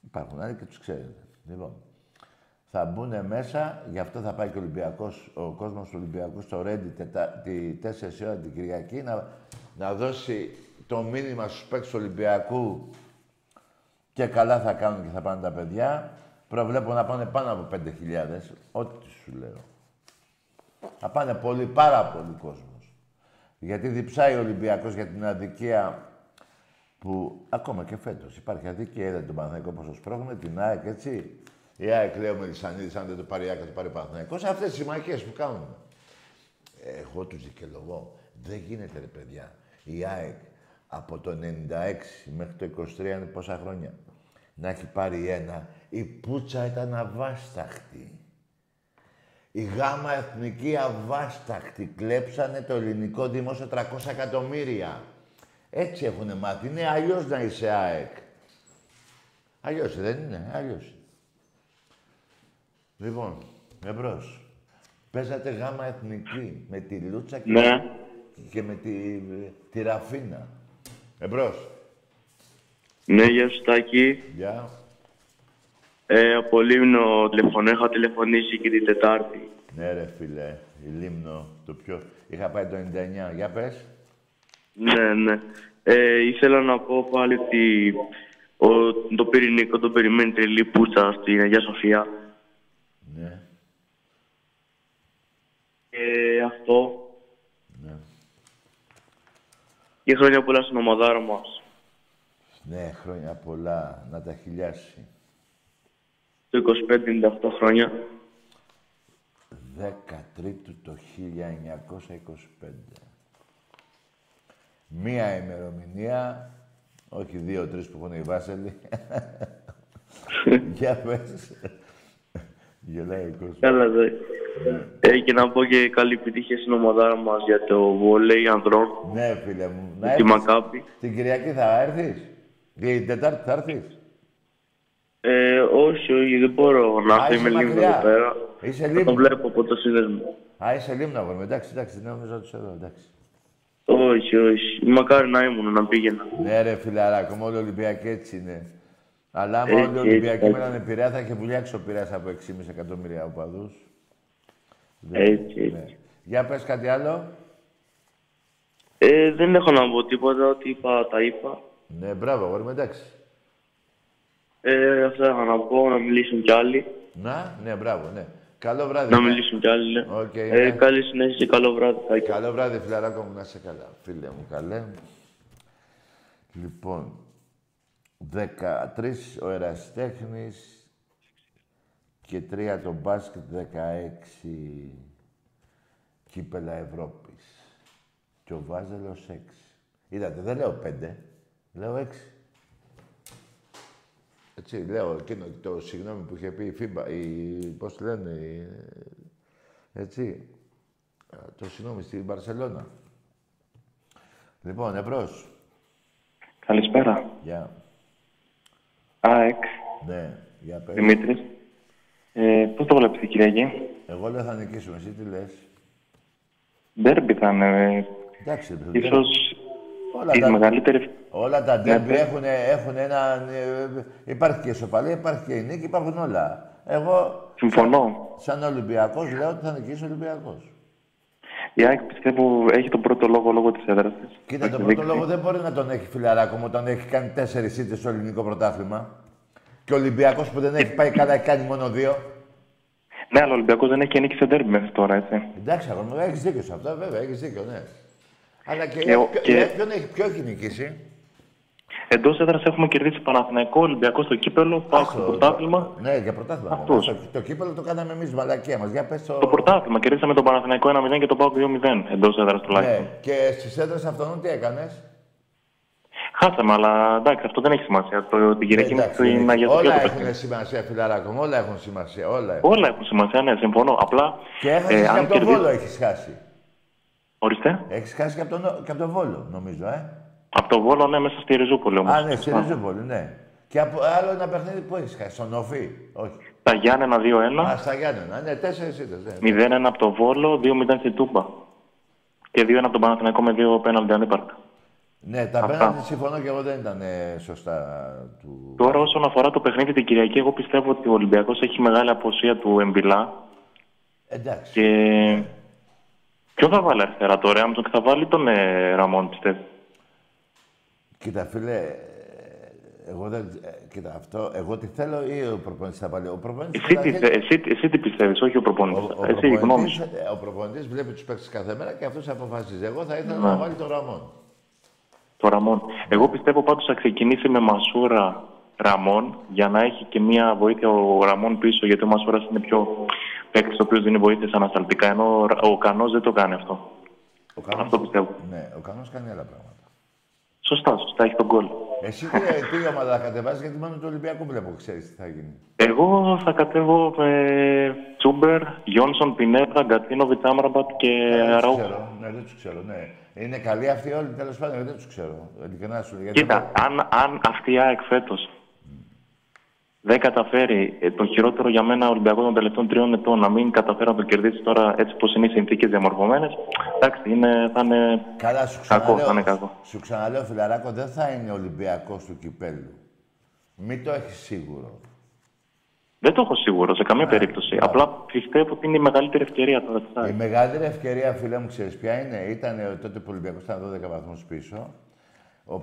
Υπάρχουν άλλοι και τους ξέρετε. Λοιπόν, θα μπουν μέσα, γι' αυτό θα πάει και ο Ολυμπιακός, ο κόσμος του Ολυμπιακού στο Ρέντι τετα, τη 4 ώρα την Κυριακή να, να δώσει το μήνυμα στους παίκτες του Ολυμπιακού και καλά θα κάνουν και θα πάνε τα παιδιά. Προβλέπω να πάνε πάνω από 5.000, ό,τι σου λέω. Θα πάνε πολύ, πάρα πολύ κόσμος. Γιατί διψάει ο Ολυμπιακός για την αδικία που ακόμα και φέτος υπάρχει αδικία. Είδατε τον Παναθηναϊκό πόσο σπρώχνουν, την ΑΕΚ έτσι. Η ΑΕΚ λέει ο Μελισσανίδης, αν δεν το πάρει η ΑΕΚ θα το πάρει ο Παναθηναϊκός. Αυτές οι μαχές που κάνουν. Εγώ τους δικαιολογώ. Δεν γίνεται ρε παιδιά. Η ΑΕΚ από το 96 μέχρι το 23 είναι πόσα χρόνια. Να έχει πάρει ένα. Η Πούτσα ήταν αβάσταχτη. Η γάμα εθνική αβάσταχτη. Κλέψανε το ελληνικό δημόσιο 300 εκατομμύρια. Έτσι έχουν μάθει. Είναι αλλιώς να είσαι ΑΕΚ. Αλλιώς δεν είναι. Αλλιώς. Λοιπόν, εμπρός. Παίζατε γάμα εθνική με τη Λούτσα και... Ναι. και με τη, τη Ραφίνα. Εμπρός. Ναι, γεια σου Τάκη. Γεια. Ε, από Λίμνο τηλεφωνώ, είχα τηλεφωνήσει και την Τετάρτη. Ναι ρε φίλε, η Λίμνο, το πιο... Είχα πάει το 99. Για πες. Ναι, ναι. Ε, ήθελα να πω πάλι ότι ο, το πυρηνικό το περιμένει τρελή πούτσα στην Αγία Σοφία. Ναι. Ε, αυτό. Ναι. Και χρόνια πολλά στην ομαδάρα μας. Ναι, χρόνια πολλά. Να τα χιλιάσει. Το 25-98 χρόνια. 13 το 1925. Μία ημερομηνία, όχι δύο-τρεις που έχουν οι Βάσελοι. Για πες. Γελάει ο κόσμος. Καλά, δε. Ε, και να πω και καλή επιτυχία στην ομαδάρα μας για το βολέι ανδρών. Ναι, φίλε μου. Με Να τη έρθεις. Μακάπη. Την Κυριακή θα έρθεις. Την Τετάρτη θα έρθεις. Ε, όχι, όχι, δεν μπορώ να Α, έρθω. είσαι Είμαι λίγο μακριά. εδώ πέρα. Είσαι Θα το Λίμνο. βλέπω από το σύνδεσμο. Α, είσαι Λίμνο, αγόρι μου. Εντάξει, εντάξει, δεν νόμιζα ότι είσαι εδώ, εντάξει. Όχι, όχι. Μακάρι να ήμουν, να πήγαινα. Ναι, ρε φιλαράκο, μου όλοι οι Ολυμπιακοί έτσι είναι. Αλλά άμα Έτσι, όλοι οι έτσι, Ολυμπιακοί έτσι. μένανε Πειραιά, θα είχε βουλιάξει ο Πειραιάς από 6,5 εκατομμύρια οπαδούς. Έτσι, Ναι. έτσι. Για πες κάτι άλλο. Ε, δεν έχω να πω τίποτα, ό,τι είπα, τα είπα. Ναι, μπράβο, αγόρι μου, εντάξει. Ε, αυτά είχα να πω, να μιλήσουν κι άλλοι. Να, ναι, μπράβο, ναι. Καλό βράδυ. Να ναι. μιλήσουν κι άλλοι, ναι. Οκ, ε, ναι. καλή συνέχεια και καλό βράδυ. Τάκη. Καλό βράδυ, φιλαράκο μου, να είσαι καλά. Φίλε μου, καλέ. Λοιπόν, 13 ο Εραστέχνης και 3 το μπάσκετ, 16 κύπελα Ευρώπης. Και ο Βάζελος 6. Είδατε, δεν λέω 5, λέω 6. Έτσι, λέω εκείνο το συγγνώμη που είχε πει η FIBA, η, πώς τη λένε, η, έτσι, Α, το συγγνώμη, στην Μπαρσελώνα. Λοιπόν, εμπρός. Καλησπέρα. Γεια. ΑΕΚ, Ναι, για πες. Δημήτρης. Ε, πώς το βλέπεις την Κυριακή; Εγώ λέω θα νικήσουμε. Εσύ τι λες. Ντέρμπι θα είναι. ε, Εντάξει, ρε παιδί. Ίσως Όλα η τα- μεγαλύτερη... Όλα τα Ναι, ντέρμπι πες. έχουν, έχουν ένα... ε, Υπάρχει και η ισοπαλία, υπάρχει και η νίκη, υπάρχουν όλα. Εγώ, Συμφωνώ. σαν Ολυμπιακός, λέω ότι θα νικήσει ο Ολυμπιακός. Η ΑΕΚ πιστεύω έχει τον πρώτο λόγο λόγω της έδρας της. Κοίτα, Έχει τον πρώτο δείξει. λόγο δεν μπορεί να τον έχει φιλαράκο μου όταν έχει κάνει τέσσερις ήττες στο ελληνικό πρωτάθλημα. Και ο Ολυμπιακός που δεν έχει πάει καλά, έχει κάνει μόνο δύο. Ναι, αλλά ο Ολυμπιακός δεν έχει και νίκη σε ντέρμπι μέχρι τώρα, έτσι. Εντάξει, αγόρι μου, έχεις δίκιο σε αυτό, βέβαια, έχεις δίκιο, ναι. Αλλά και, Και ο- ποιο- και- ποιον έχει, ποιο έχει νικήσει; Εντός έδρας έχουμε κερδίσει Παναθηναϊκό, Ολυμπιακό στο κύπελο, πάω στο Άστο, πρωτάθλημα. Ναι, για πρωτάθλημα. Αυτός. Το, το κύπελο το κάναμε εμείς μαλακία μας. Για πες το. Το πρωτάθλημα. Κερδίσαμε τον Παναθηναϊκό 1-0 και τον Πάο 2-0 εντός έδρας τουλάχιστον. Ναι, και στις έδρες αυτών τι έκανες; Χάσαμε, αλλά εντάξει, αυτό δεν έχει σημασία. Το, την Κυριακή είναι στην Αγία Σοφία όλα το παιχνίδι. έχουν σημασία, φιλαράκο μου. Όλα έχουν σημασία. Όλα έχουν. Όλα έχουν σημασία, ναι, συμφωνώ. Απλά. Και έχασες ε, και αν από τον κερδίσει- Βόλο έχεις χάσει. Ορίστε. Έχεις χάσει και από τον, και από τον Βόλο, νομίζω, ε. Από το Βόλο, ναι, μέσα στη Ριζούπολη όμως. Α, ναι, στη Ριζούπολη, ναι. Και από άλλο ένα παιχνίδι που έχεις χάσει, στον Οφή. Όχι. Τα Γιάννενα 2-1, Α, στα Γιάννενα, ναι, τέσσερις ήττε. Ναι. 0-1 από το Βόλο, 2-0 στη Τούμπα. Και 2-1 από τον Παναθηναϊκό με 2 πέναλτι ανύπαρκτα. ναι, τα Αυτά. πέναντι συμφωνώ και εγώ δεν ήταν ε, σωστά του. Τώρα, όσον αφορά το παιχνίδι την Κυριακή, εγώ πιστεύω ότι ο Ολυμπιακός έχει μεγάλη αποσία του Εμπιλά. Εντάξει. Και. Ποιο θα βάλει αριστερά τώρα, Ρέαμψον και θα βάλει τον ε, Ραμόν, πιστεύω. Κοίτα, φίλε, ε, εγώ δεν. ε, Κοίτα, αυτό, εγώ τι θέλω ή ο προπονητής θα βάλει. Ο προπονητής Εσύ, τι, καταρχήν- θε- εσύ, εσύ τι πιστεύεις, όχι ο ο, προπονητής. ο, Εσύ, η γνώμη προπονητής, σου. ε, ο προπονητής βλέπει τους παίκτες κάθε μέρα και αυτός αποφασίζει. Εγώ θα ήθελα Ναι. να βάλει τον Ραμόν. Το Ραμόν. Εγώ πιστεύω πάντως θα ξεκινήσει με Μασούρα Ραμόν για να έχει και μια βοήθεια ο Ραμόν πίσω, γιατί ο Μασούρας είναι πιο παίκτης ο οποίος δίνει βοήθειε ανασταλτικά, ενώ ο, Ρα- ο Κανός δεν το κάνει αυτό. Ο Κανός, Αυτό πιστεύω. Ναι, ο Κανός κάνει άλλα πράγματα. Σωστά, σωστά, έχει τον κόλ. Εσύ τι, τι ομάδα θα κατεβάσεις, γιατί μόνο του Ολυμπιακού βλέπω, ξέρεις τι θα γίνει. Εγώ θα κατέβω με Τσούμπερ, Γιόνσον, Πινέδα, Γκατίνοβιτ, Άμραμπατ και δεν τους Αραούχο. ξέρω, ναι, δεν τους ξέρω, ναι. Είναι καλοί αυτοί όλοι, τέλος πάντων, εγώ δεν τους ξέρω. Ειλικρινά σου λέω. γιατί Κοίτα, δεν- αν, αν αυτή η ΑΕΚ φέτος δεν καταφέρει ε, το χειρότερο για μένα Ολυμπιακός των τελευταίων τριών ετών να μην καταφέρει να το κερδίσει τώρα έτσι πώ είναι οι συνθήκες διαμορφωμένες, εντάξει, είναι, θα είναι Καλά, σου κακό. ξαναλέω, Θα είναι κακό. σου ξαναλέω, φιλαράκο, δεν θα είναι Ολυμπιακός του κυπέλου. Μην το έχεις σίγουρο. Δεν το έχω σίγουρο σε καμία περίπτωση. Απλά πιστεύω ότι είναι η μεγαλύτερη ευκαιρία τώρα. της Η ΑΕΚ. μεγαλύτερη ευκαιρία, φίλε μου, ξέρεις ποια είναι; Ήταν ε, τότε που ο Ολυμπιακός ήταν 12 βαθμούς πίσω. Ο, ο-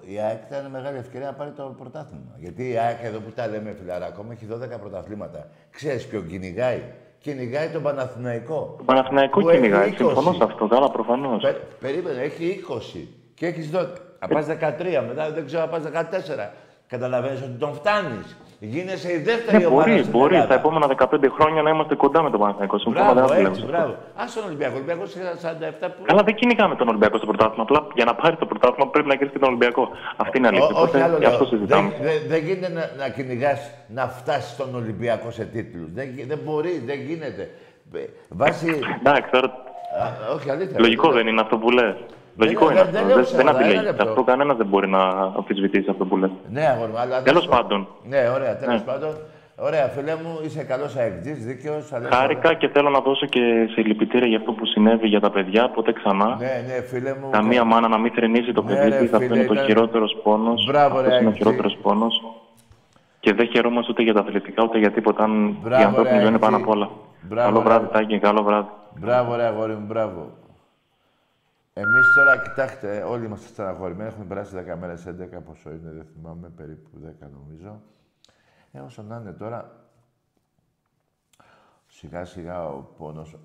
η ΑΕΚ ήταν μεγάλη ευκαιρία να πάρει το πρωτάθλημα. Γιατί η ΑΕΚ εδώ που τα λέμε, φιλαράκο, μου έχει 12 πρωταθλήματα. Ξέρεις ποιον κυνηγάει; Κυνηγάει τον Παναθηναϊκό. Το Παναθηναϊκό Που έχει κυνηγάει. 20. Συμφωνώ σε αυτό. Καλά, προφανώς. Πε, περίμενε, έχει 20 και έχεις 12. Να πας 13, μετά δεν ξέρω να πας 14. Καταλαβαίνεις ότι τον φτάνεις. Γίνεσαι η δεύτερη Ναι, ομάδα. μπορεί, στην μπορεί Ελλάδα. τα επόμενα 15 χρόνια να είμαστε κοντά με τον Παναθηναϊκό. Συμφωνώ, δεν Μπράβο, θα το λέμε έτσι, σε μπράβο. αυτό. Α τον Ολυμπιακό. Ο Ολυμπιακό έχει 47 που. Καλά, δεν κυνηγάμε τον Ολυμπιακό στο πρωτάθλημα. Απλά για να πάρει το πρωτάθλημα πρέπει να κερδίσει και τον Ολυμπιακό. Αυτή είναι η αλήθεια. Ό- όχι Οπότε άλλο γι' αυτό λέω. συζητάμε. Δεν, δεν, δεν γίνεται να, να κυνηγάς να φτάσεις στον Ολυμπιακό σε τίτλους. Δεν, γι- δεν μπορεί, δεν γίνεται. Ε, Βάσει. Εντάξει, τώρα Α, όχι, αλήθεια. λογικό δεν είναι αυτό που λες. Λογικό δεν- είναι δεν αυτό. λέω Δεν, ψέματα, δεν ένα αντιλέγεται. λεπτό. Αυτό κανένας δεν μπορεί να αμφισβητήσει αυτό που λες. Ναι, αγόρι μου, αλλά. Τέλος πάντων, Ναι, ωραία, τέλος Ναι. πάντων. Ωραία, φίλε μου, είσαι καλός αεκτής, δίκαιος. χάρηκα και θέλω να δώσω και συλληπιτήρια για αυτό που συνέβη για τα παιδιά. Ποτέ ξανά. Ναι, ναι, φίλε μου. Καμία μάνα να μην θρυνήσει το Ναι, παιδί ρε, της. Αυτό φίλε, είναι το ήταν- χειρότερος πόνος. Μπράβο, ρε, Αυτό είναι ο Αεκτή. χειρότερος πόνος. Και δεν χαιρόμαστε ούτε για τα αθλητικά ούτε για τίποτα. Αν η Μπράβο, ανθρώπινη ρε, ζωή είναι πάνω Αεκτή. απ' όλα. Μπράβο, Καλό ρε. βράδυ, Τάκη, καλό βράδυ. Μπράβο, ρε αγόρι μου, μπράβο. Εμείς τώρα, κοιτάξτε, όλοι είμαστε στεναχωρημένοι. Έχουμε περάσει 10 μέρες, 11 πόσο είναι, δεν θυμάμαι, περίπου 10 νομίζω. Ε, όσο να είναι τώρα, σιγά σιγά ο πόνος.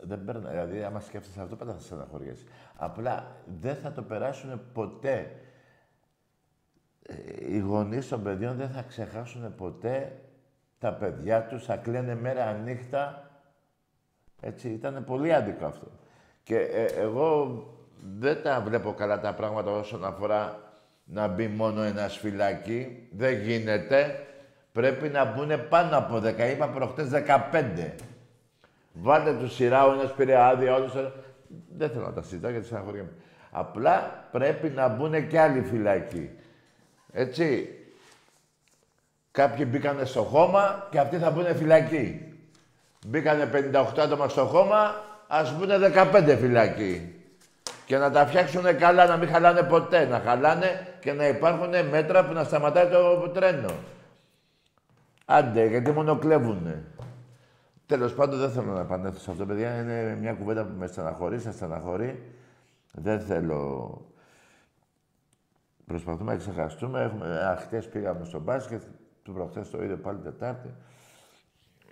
δεν παίρνει, δηλαδή, άμα σκέφτεσαι αυτό, πάντα θα στεναχωριέσαι. Απλά δεν θα το περάσουν ποτέ. Ε, οι γονείς των παιδιών δεν θα ξεχάσουν ποτέ τα παιδιά τους, θα κλαίνε μέρα νύχτα έτσι, ήταν πολύ άδικο αυτό. Και ε, εγώ δεν τα βλέπω καλά τα πράγματα όσον αφορά να μπει μόνο ένας φυλάκι. Δεν γίνεται. Πρέπει να μπουν πάνω από 10. Είπα προχτές 15. Βάλτε του σειρά, ο ένας πήρε άδεια, όλος... Δεν θέλω να τα συζητάω γιατί στεναχωριέμαι. Απλά πρέπει να μπουν και άλλοι φυλακοί. Έτσι. Κάποιοι μπήκανε στο χώμα και αυτοί θα μπουν φυλακοί. Μπήκανε 58 άτομα στο χώμα, ας μπουν 15 φυλακοί. Και να τα φτιάξουν καλά, να μην χαλάνε ποτέ. Να χαλάνε και να υπάρχουν μέτρα που να σταματάει το τρένο. Άντε, γιατί μόνο κλέβουνε. Τέλος πάντων, δεν θέλω να επανέλθω σε αυτό, παιδιά. Είναι μια κουβέντα που με στεναχωρεί, σε στεναχωρεί. Δεν θέλω. Προσπαθούμε να ξεχαστούμε. Έχουμε... Χθε πήγαμε στο μπάσκετ, του προχθές το είδε πάλι Τετάρτη.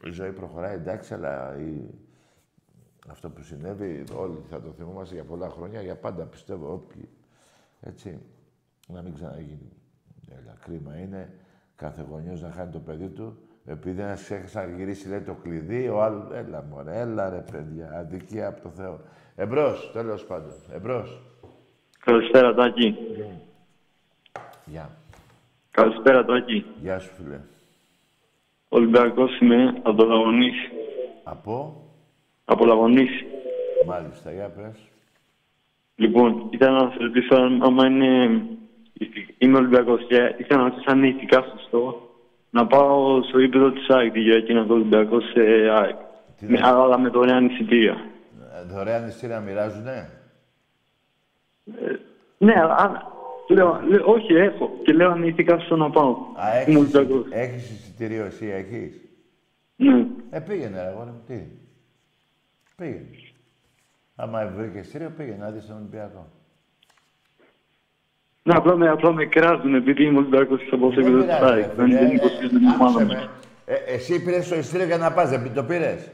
Η ζωή προχωράει εντάξει, αλλά η... αυτό που συνέβη όλοι θα το θυμόμαστε για πολλά χρόνια, για πάντα πιστεύω όποιοι. Έτσι, να μην ξαναγίνει. Έλα, κρίμα είναι κάθε γονιός να χάνει το παιδί του, επειδή ένας ξέχασε να γυρίσει, λέει, το κλειδί, ο άλλος... Έλα, μωρέ, έλα, ρε, παιδιά, αδικία από το Θεό. Εμπρός, τέλος πάντων, εμπρός. Καλησπέρα, Τάκη. Γεια. Καλησπέρα, Τάκη. Γεια σου, φίλε. Ολυμπιακός είμαι, από το Λαγωνίση. Από, Από Λαγωνίση. μάλιστα, για πες. Λοιπόν, ήθελα να σε ρωτήσω αν- άμα είναι... Είμαι Ολυμπιακός και ήθελα να ρωτήσω αν είναι ηθικά σωστό να πάω στο ύπεδο της ΑΕΚ την Κυριακή να δω Ολυμπιακός σε ΑΕΚ. Τι Με, δεν- αλλά με δωρεάν εισιτήρια. Ε, Δωρεάν εισιτήρια μοιράζουνε; Ναι, αλλά αν- λέω, λέω, όχι, έχω. Και λέω αν είναι ηθικά σωστό να πάω. Α, Είμαι έχεις, Ολυμπιακός. έχεις εισιτήριο εσύ, έχεις; Ναι. Ε, πήγαινε, ρε, αγόρι μου, τι; Πήγαινε. Άμα βρήκε εισιτήριο, πήγαινε να δεις τον Ολυμπιακό. Ναι, απλά με, απλά με κράζουν επειδή είμαι Ολυμπιακός και θα πάω στο Δεν ύπεδο της πειράζει, ρε, ΑΕΚ. Δεν φίλε. δεν υποστηρίζω την Ε, ομάδα άκουσε μου. με. Ε, εσύ πήρες το εισιτήριο για να πας, δεν το πήρες;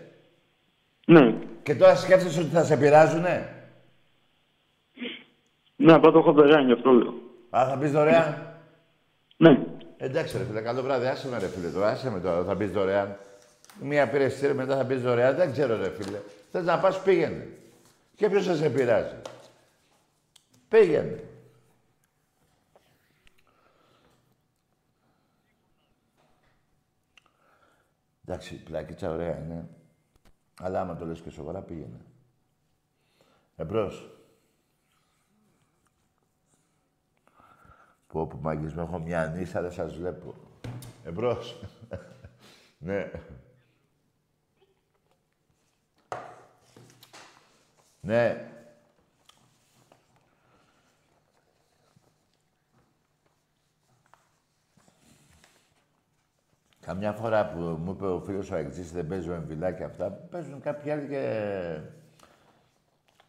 Ναι. Και τώρα σκέφτεσαι ότι θα σε πειράζουνε; Ναι, απλά το έχω δωρεάν γι' αυτό λέω. Α, θα πεις δωρεάν; Ναι. Εντάξει, ρε φίλε, καλό βράδυ. Άσε με, ρε φίλε, τώρα. Άσε με τώρα, θα πεις δωρεάν. Μία πήρε εισιτήριο, μετά θα πεις δωρεάν. Δεν ξέρω, ρε φίλε. Θες να πας, πήγαινε. Και ποιος θα σε πειράζει. Πήγαινε. Εντάξει, η πλακίτσα ωραία είναι. Αλλά άμα το λες και σοβαρά, πήγαινε. Εμπρός. Πω, που μαγισμό έχω μια νύστα, δεν σας βλέπω. Εμπρός. ναι. Ναι. Καμιά φορά που μου είπε ο φίλος ο Αεξής δεν παίζει ο Εμβιλά και αυτά, παίζουν κάποιοι άλλοι και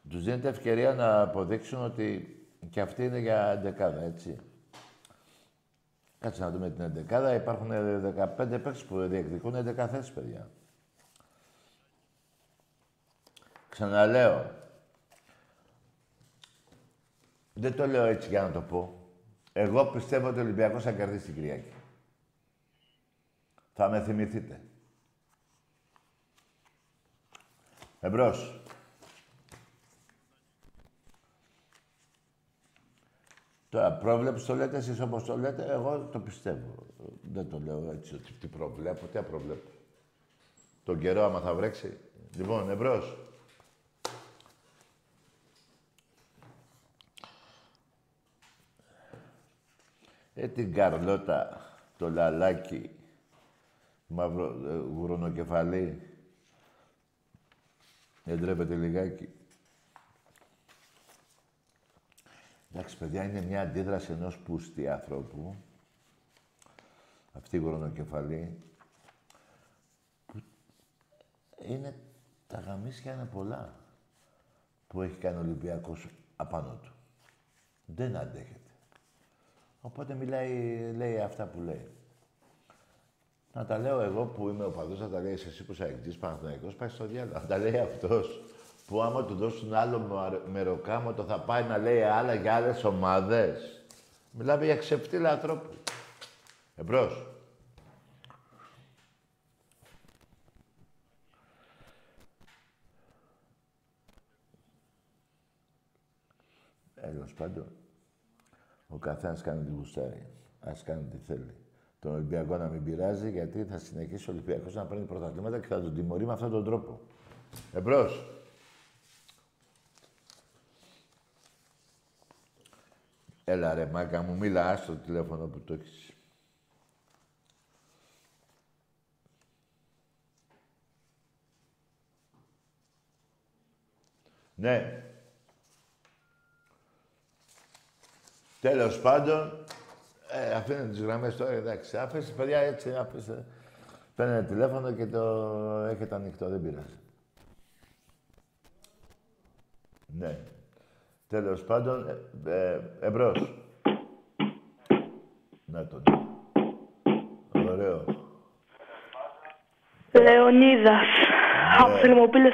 τους δίνεται ευκαιρία να αποδείξουν ότι και αυτή είναι για δεκάδα, έτσι. Κάτσε να δούμε την εντεκάδα. Υπάρχουν 15 παίκτες που διεκδικούν 11 θέσεις, παιδιά. Ξαναλέω. Δεν το λέω έτσι για να το πω. Εγώ πιστεύω ότι ο Ολυμπιακός θα κερδίσει την Κυριακή. Θα με θυμηθείτε. Εμπρός. Τώρα, πρόβλεψη το λέτε εσείς όπως το λέτε, εγώ το πιστεύω. Δεν το λέω έτσι ότι τι προβλέπω, τι απροβλέπω. Τον καιρό άμα θα βρέξει. Λοιπόν, εμπρός. Ε, την Καρλώτα, το λαλάκι, μαύρο ε, γουρονοκεφαλή. Δεν τρέπεται λιγάκι. Εντάξει, παιδιά, είναι μια αντίδραση ενός πούστη άνθρωπου. Αυτή η γουρονοκεφαλή. Που είναι... Τα γαμίσια είναι πολλά που έχει κάνει ο Ολυμπιακός απάνω του. Δεν αντέχεται. Οπότε μιλάει, λέει αυτά που λέει. Να τα λέω εγώ που είμαι ο παδός, να τα λέει εσύ που είσαι αγγλής Παναθηναϊκός, πάει στο διάλογο. Να τα λέει αυτός που άμα του δώσουν άλλο μεροκάματο θα πάει να λέει άλλα για άλλες ομάδες. Μιλάμε για ξεφτύλα ανθρώπου. Εμπρός. Έλος πάντων. Ο καθένας κάνει τι γουστάρει. Ας κάνει τι θέλει. Τον Ολυμπιακό να μην πειράζει, γιατί θα συνεχίσει ο Ολυμπιακός να παίρνει πρωταθλήματα και θα τον τιμωρεί με αυτόν τον τρόπο. Εμπρός. Έλα ρε μάκα μου, μίλα άστο το τηλέφωνο που το έχεις. Ναι. Τέλος πάντων, ε, αφήνω τις γραμμές τώρα, εντάξει. Άφησε, παιδιά, έτσι, άφησε. Παίρνει τηλέφωνο και το έχετε ανοιχτό, δεν πειράζει. Ναι. Τέλος πάντων, ε, ε, εμπρός. Να τον. Ωραίο. Λεωνίδας. Από Θερμοπύλες.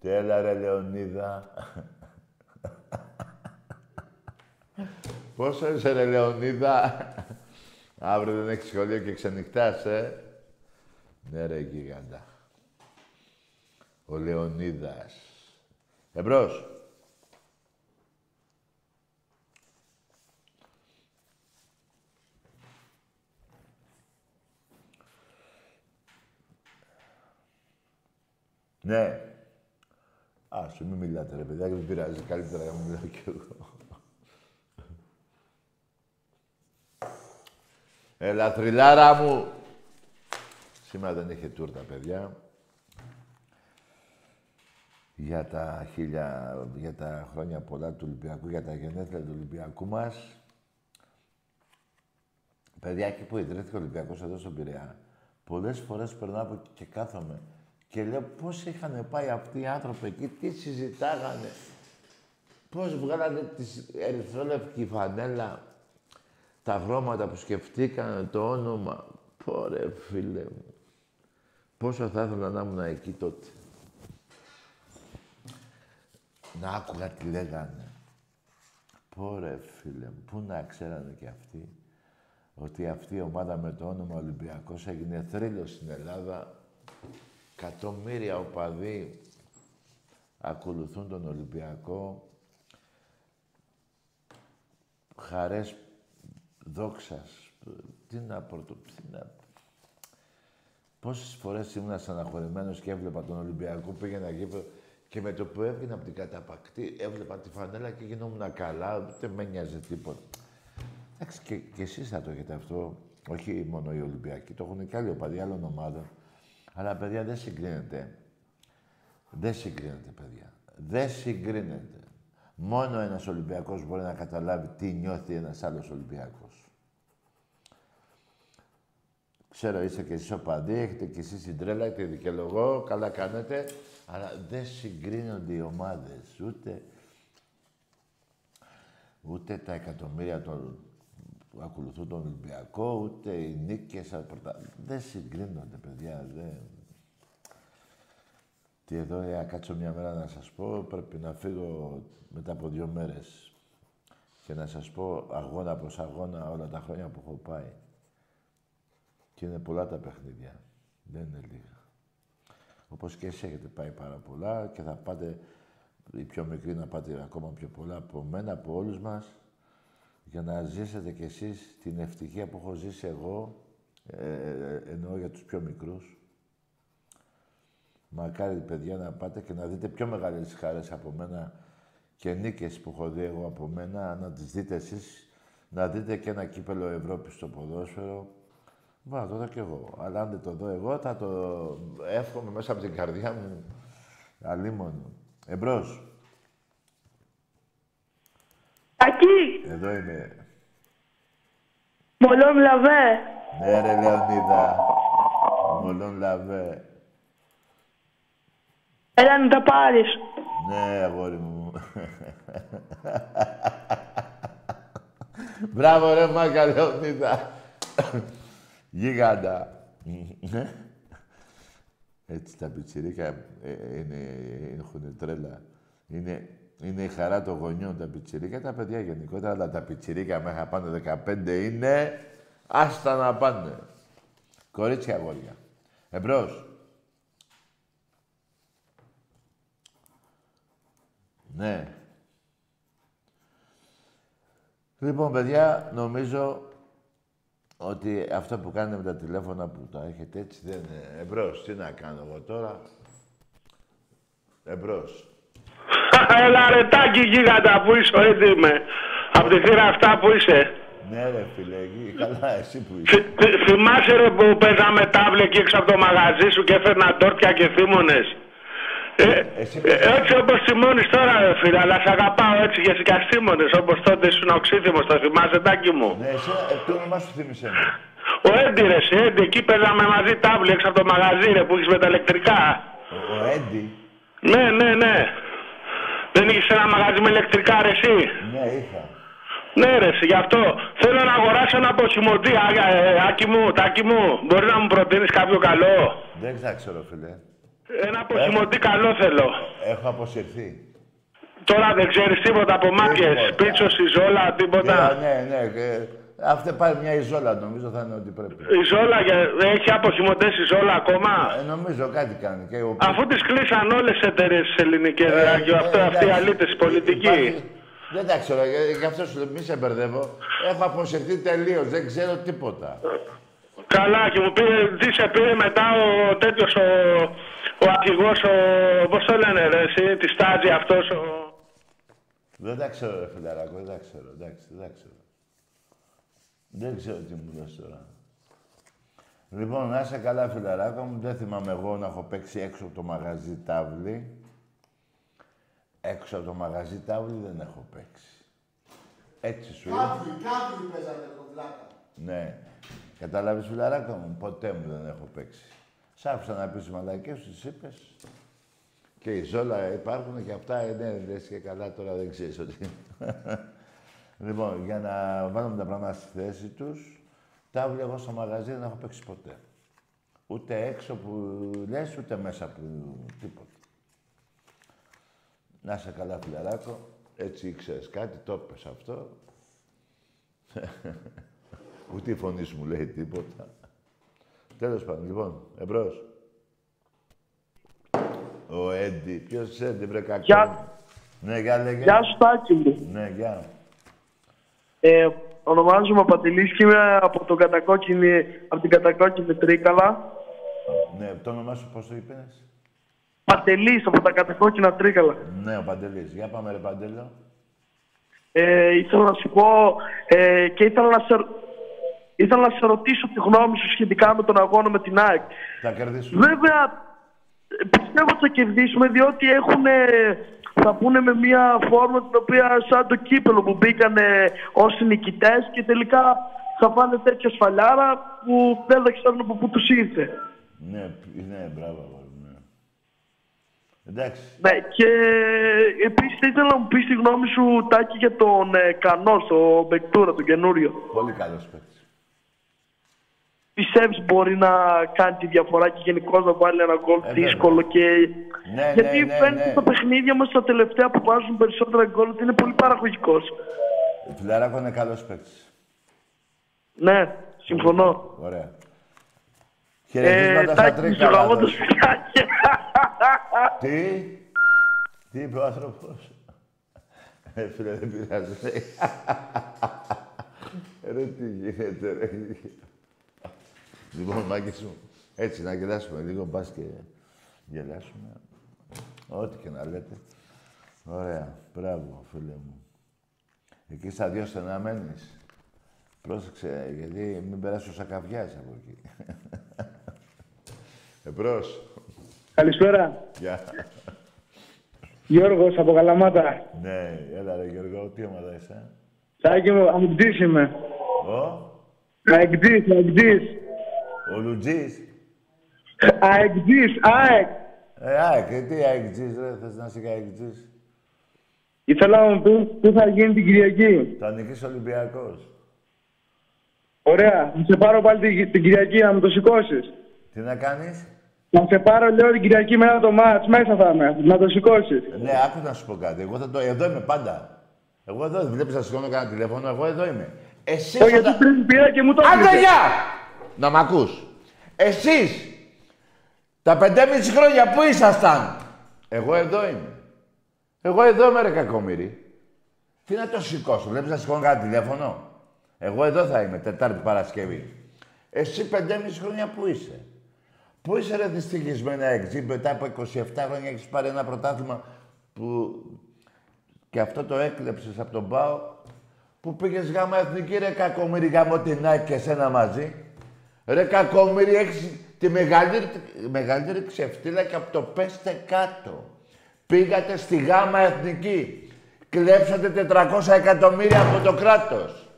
Τι έλα ρε Λεωνίδα. Πόσο είσαι ρε Λεωνίδα; Αύριο δεν έχεις σχολείο και ξενυχτάς, ε; Ναι ρε γίγαντα. Ο Λεωνίδας. Εμπρός. Ναι. Α, σου μην μιλάτε ρε παιδιά, δεν πειράζει. Καλύτερα να μιλάω κι εγώ. Έλα, θρυλάρα μου. Σήμερα δεν είχε τούρτα, παιδιά. Για τα χίλια, για τα χρόνια πολλά του Ολυμπιακού, για τα γενέθλια του Ολυμπιακού μας. Παιδιά, εκεί που ιδρύθηκε ο Ολυμπιακός εδώ στον Πειραιά, πολλές φορές περνάω και κάθομαι και λέω πώς είχαν πάει αυτοί οι άνθρωποι εκεί, τι συζητάγανε. Πώς βγάλανε τη ερυθρόλευκη φανέλα, τα χρώματα που σκεφτήκανε, το όνομα. Πόρε φίλε μου. Πόσο θα ήθελα να ήμουν εκεί τότε. Να άκουγα τι λέγανε. Πόρε φίλε μου, πού να ξέρανε κι αυτοί ότι αυτή η ομάδα με το όνομα Ολυμπιακός έγινε θρύλος στην Ελλάδα Κατομμύρια οπαδοί ακολουθούν τον Ολυμπιακό. Χαρές δόξας. Τι να πρωτο... Τι να... Πόσες φορές ήμουν στεναχωρημένος και έβλεπα τον Ολυμπιακό, πήγαινα γύρω και με το που έβγαινα από την καταπακτή, έβλεπα τη φανέλα και γινόμουν καλά, δεν με νοιάζει τίποτα. Εντάξει, και, και εσείς θα το έχετε αυτό. Όχι μόνο οι Ολυμπιακοί, το έχουν και άλλοι οπαδοί άλλων ομάδων. Αλλά παιδιά δεν συγκρίνεται. Δεν συγκρίνεται, παιδιά. Δεν συγκρίνεται. Μόνο ένας Ολυμπιακός μπορεί να καταλάβει τι νιώθει ένας άλλος Ολυμπιακός. Ξέρω, είστε και εσείς οπαδοί, έχετε και εσείς την τρέλα, τη δικαιολογώ, καλά κάνετε, αλλά δεν συγκρίνονται οι ομάδες, ούτε, ούτε τα εκατομμύρια των, που ακολουθούν τον Ολυμπιακό, ούτε οι νίκες, δεν συγκρίνονται, παιδιά, δεν... Τι εδώ, ε, κάτσω μια μέρα να σας πω, πρέπει να φύγω μετά από δύο μέρες και να σας πω αγώνα προς αγώνα όλα τα χρόνια που έχω πάει. Και είναι πολλά τα παιχνίδια. Δεν είναι λίγα. Όπως και εσείς έχετε πάει πάρα πολλά και θα πάτε, οι πιο μικροί να πάτε ακόμα πιο πολλά από μένα, από όλους μας, για να ζήσετε κι εσείς την ευτυχία που έχω ζήσει εγώ, ε, ε, ε εννοώ για τους πιο μικρούς. Μακάρι, παιδιά, να πάτε και να δείτε πιο μεγάλες χάρες από μένα και νίκες που έχω δει εγώ από μένα, να τις δείτε εσείς, να δείτε και ένα κύπελο Ευρώπης στο ποδόσφαιρο. Μπορώ να το δω κι εγώ. Αλλά αν δεν το δω εγώ, θα το εύχομαι μέσα από την καρδιά μου. Αλίμονο. Εμπρός. Ακή. Εδώ είμαι. Μολόν λαβέ. Ναι ρε Λεωνίδα. Μολόν λαβέ. Έλα να τα πάρεις. Ναι, αγόρι μου. Μπράβο ρε Μάκα Λεωνίδα. Γίγαντα. Έτσι τα πιτσιρίκα ε, είναι, έχουν τρέλα. Είναι, είναι η χαρά των γονιών τα πιτσιρίκα, τα παιδιά γενικότερα, αλλά τα πιτσιρίκα μέχρι πάνε 15 είναι άστα να πάνε. Κορίτσια αγόρια. Εμπρός. Ναι. Λοιπόν, παιδιά, νομίζω ότι αυτό που κάνετε με τα τηλέφωνα που τα έχετε έτσι δεν είναι. Εμπρός, τι να κάνω εγώ τώρα. Εμπρός. Έλα ρε τάκι γίγαντα που είσαι, έτσι είμαι. Από τη θύρα αυτά που είσαι. Ναι ρε φίλε, εκεί, καλά εσύ που είσαι. Θυμάσαι ρε που παίζαμε τάβλε εκεί έξω από το μαγαζί σου και έφερνα τόρτια και θύμωνες. Ε, ε, έτσι όπως θυμώνεις τώρα, ρε φίλε, αλλά σε αγαπάω έτσι για συγκαστήμονες όπως τότε ήσουν οξύθυμος, το θυμάσαι, τάκι μου; Ναι, εσύ, ε, το όνομά σου θύμισε με. Ο Έντι, ρε, σε Έντι, εκεί παίζαμε μαζί τάβλη έξω από το μαγαζί, ρε, που έχεις με τα ηλεκτρικά. Ο, ο Έντι. Ναι, ναι, ναι. Δεν είχες ένα μαγαζί με ηλεκτρικά, ρε, εσύ; Ναι, είχα. Ναι, ρε, εσύ, γι' αυτό θέλω να αγοράσω ένα αποχημωτή, ε, άκι μου, τάκι μου. Μπορεί να μου προτείνεις κάποιο καλό; Δεν ξέρω, φίλε. Ένα αποχημωτή καλό θέλω. Έχω αποσυρθεί. Τώρα δεν ξέρεις τίποτα από μάκε, πίτσο, ιζόλα, τίποτα. Ναι, ναι, ναι. Ε, αυτή πάει μια ιζόλα, νομίζω θα είναι ότι πρέπει. Ιζόλα, έχει αποχημωτέ ιζόλα ακόμα; Ε, νομίζω κάτι κάνει. Και ο... Αφού τις κλείσαν όλες τι εταιρείες ελληνικέ, ε, αυτό, αυτοί οι αλήτε πολιτικοί. Δεν τα ξέρω, γι' αυτό σου λέω, μη σε μπερδεύω. Έχω αποσυρθεί τελείως, δεν ξέρω τίποτα. Καλά, και μου πήρε, τι σε πήρε μετά ο τέτοιος ο, ο αρχηγός, ο. Πώς το λένε, ρε, εσύ, τη στάζη αυτός. Ο... Δεν τα ξέρω, ρε φιλαράκο, δεν τα ξέρω. Εντάξει, δεν τα ξέρω. Δεν ξέρω τι μου λες τώρα. Λοιπόν, να είσαι καλά, φιλαράκο μου. Δεν θυμάμαι εγώ να έχω παίξει έξω από το μαγαζί τάβλη. Έξω από το μαγαζί τάβλη δεν έχω παίξει. Έτσι σου είπα. Κάτρι, κάτρι παίζατε το βλάκα. Ναι. Κατάλαβες, φιλαράκο μου. Ποτέ μου δεν έχω παίξει. Σ' άφησα να πεις μαλακές, τις είπες. Και οι ζόλα υπάρχουν και αυτά, ε, ναι, λες και καλά, τώρα δεν ξέρεις ότι... λοιπόν, για να βάλουμε τα πράγματα στη θέση τους, τα εγώ στο μαγαζί δεν έχω παίξει ποτέ. Ούτε έξω που λες, ούτε μέσα που τίποτα. Να είσαι καλά, φιλαράκο. Έτσι ήξερες κάτι, το έπες αυτό. Ούτε η φωνή σου μου λέει τίποτα. Τέλος πάντων, λοιπόν, εμπρός. Ο Έντι. Ποιος Έντι, βρε κακό. Γεια. Ναι, γεια λέγε. Γεια σου, Τάκη μου. Ναι, γεια. Ε, ονομάζομαι Πατηλής και είμαι από, το κατακόκκινη, από την κατακόκκινη Τρίκαλα. Ναι, το όνομά σου πώς το είπες; Παντελής, από τα κατακόκκινα Τρίκαλα. Ναι, ο Παντελής. Για πάμε, ρε Παντέλο. Ε, ήθελα να σου πω ε, και ήθελα να σε... ήθελα να σε ρωτήσω τη γνώμη σου σχετικά με τον αγώνα με την ΑΕΚ. Θα κερδίσουμε. Βέβαια, πιστεύω ότι θα κερδίσουμε διότι έχουν, θα πούνε με μια φόρμα την οποία σαν το κύπελο που μπήκαν ως νικητές και τελικά θα πάνε τέτοια σφαλιάρα που δεν θα ξέρουν από πού τους ήρθε. Ναι, ναι, μπράβο. αγόρι μου, Ναι. Εντάξει. Ναι, και επίσης θα ήθελα να μου πεις τη γνώμη σου, Τάκη, για τον ε, Κανό, στο Μπεκτούρα, τον καινούριο. Πολύ καλός παίκτης. Πιστεύεις μπορεί να κάνει τη διαφορά και γενικώ να βάλει ένα γκολ Ε, βέβαια. δύσκολο και... Ναι, Γιατί ναι, ναι, φαίνεται ναι. στα παιχνίδια μας τα τελευταία που βάζουν περισσότερα γκολ ότι είναι πολύ παραγωγικός. Ο Φιλαράκο είναι καλός παίκτης. Ναι, συμφωνώ. Ωραία. Ε, Χαιρετίσματα στα Τάκη, τρίκα. ζωγραφώ το λάθος. σπιτάκι. Τι, τι είπε ο άνθρωπος; Ε, φίλε, δεν πειράζει. ρε, τι γίνεται, ρε. Λοιπόν, μάγκες μου, έτσι, να γελάσουμε λίγο, μπας και γελάσουμε. Ό,τι και να λέτε. Ωραία, μπράβο, φίλε μου. Εκεί στα δυο στενά μένεις. Πρόσεξε, γιατί μην περάσει ο Σακαβιάς από εκεί. Εμπρός. Καλησπέρα. Γεια. Γιώργος από Καλαμάτα. Ναι, έλα ρε Γιώργο, τι ομάδα είσαι. Σάκη μου, αεκτής είμαι. Ο, Αεκτής, αεκτής. Ο Λουτζής. Αεκτής, ΑΕΚ. Ε, ΑΕΚ, ε, τι αεκτζής ρε, θες να είσαι και αεκτζής. Ήθελα να μου πεις τι θα γίνει την Κυριακή. Θα νικήσει ο Ολυμπιακός. Ωραία. Να σε πάρω πάλι την, την Κυριακή να μου το σηκώσεις. Τι να κάνεις; Να σε πάρω, λέω, την Κυριακή μετά το μάτς. Μέσα θα είμαι. Να το σηκώσεις. Ναι, άκου να σου πω κάτι. Εγώ θα το... Εδώ είμαι πάντα. Εγώ εδώ δεν βλέπεις να σηκώνω κανένα τηλέφωνο, εγώ εδώ είμαι. Εσείς Όχι, γιατί πριν πήρα και μου το Άντε, έκλεισες. γεια! Να μ' ακούς. Εσείς, τα πεντέμιση χρόνια που ήσασταν. Εγώ εδώ είμαι. Εγώ εδώ είμαι ρε κακομύρι. Τι να το σηκώσω, βλέπεις να σηκώνω κανένα τηλέφωνο; Εγώ εδώ θα είμαι, Τετάρτη Παρασκευή. Εσύ πεντέμιση χρόνια που είσαι; Πού είσαι ρε δυστυχισμένα εξή, μετά από 27 χρόνια έχεις πάρει ένα πρωτάθλημα που και αυτό το έκλεψες από τον ΠΑΟ που πήγες γάμα εθνική ρε κακομύρι γάμο την ΑΕΚ και εσένα μαζί; Ρε κακομύρι έχεις τη μεγαλύτερη, μεγαλύτερη ξεφτύλα και από το πέστε κάτω. Πήγατε στη γάμα εθνική. Κλέψατε 400 εκατομμύρια από το κράτος.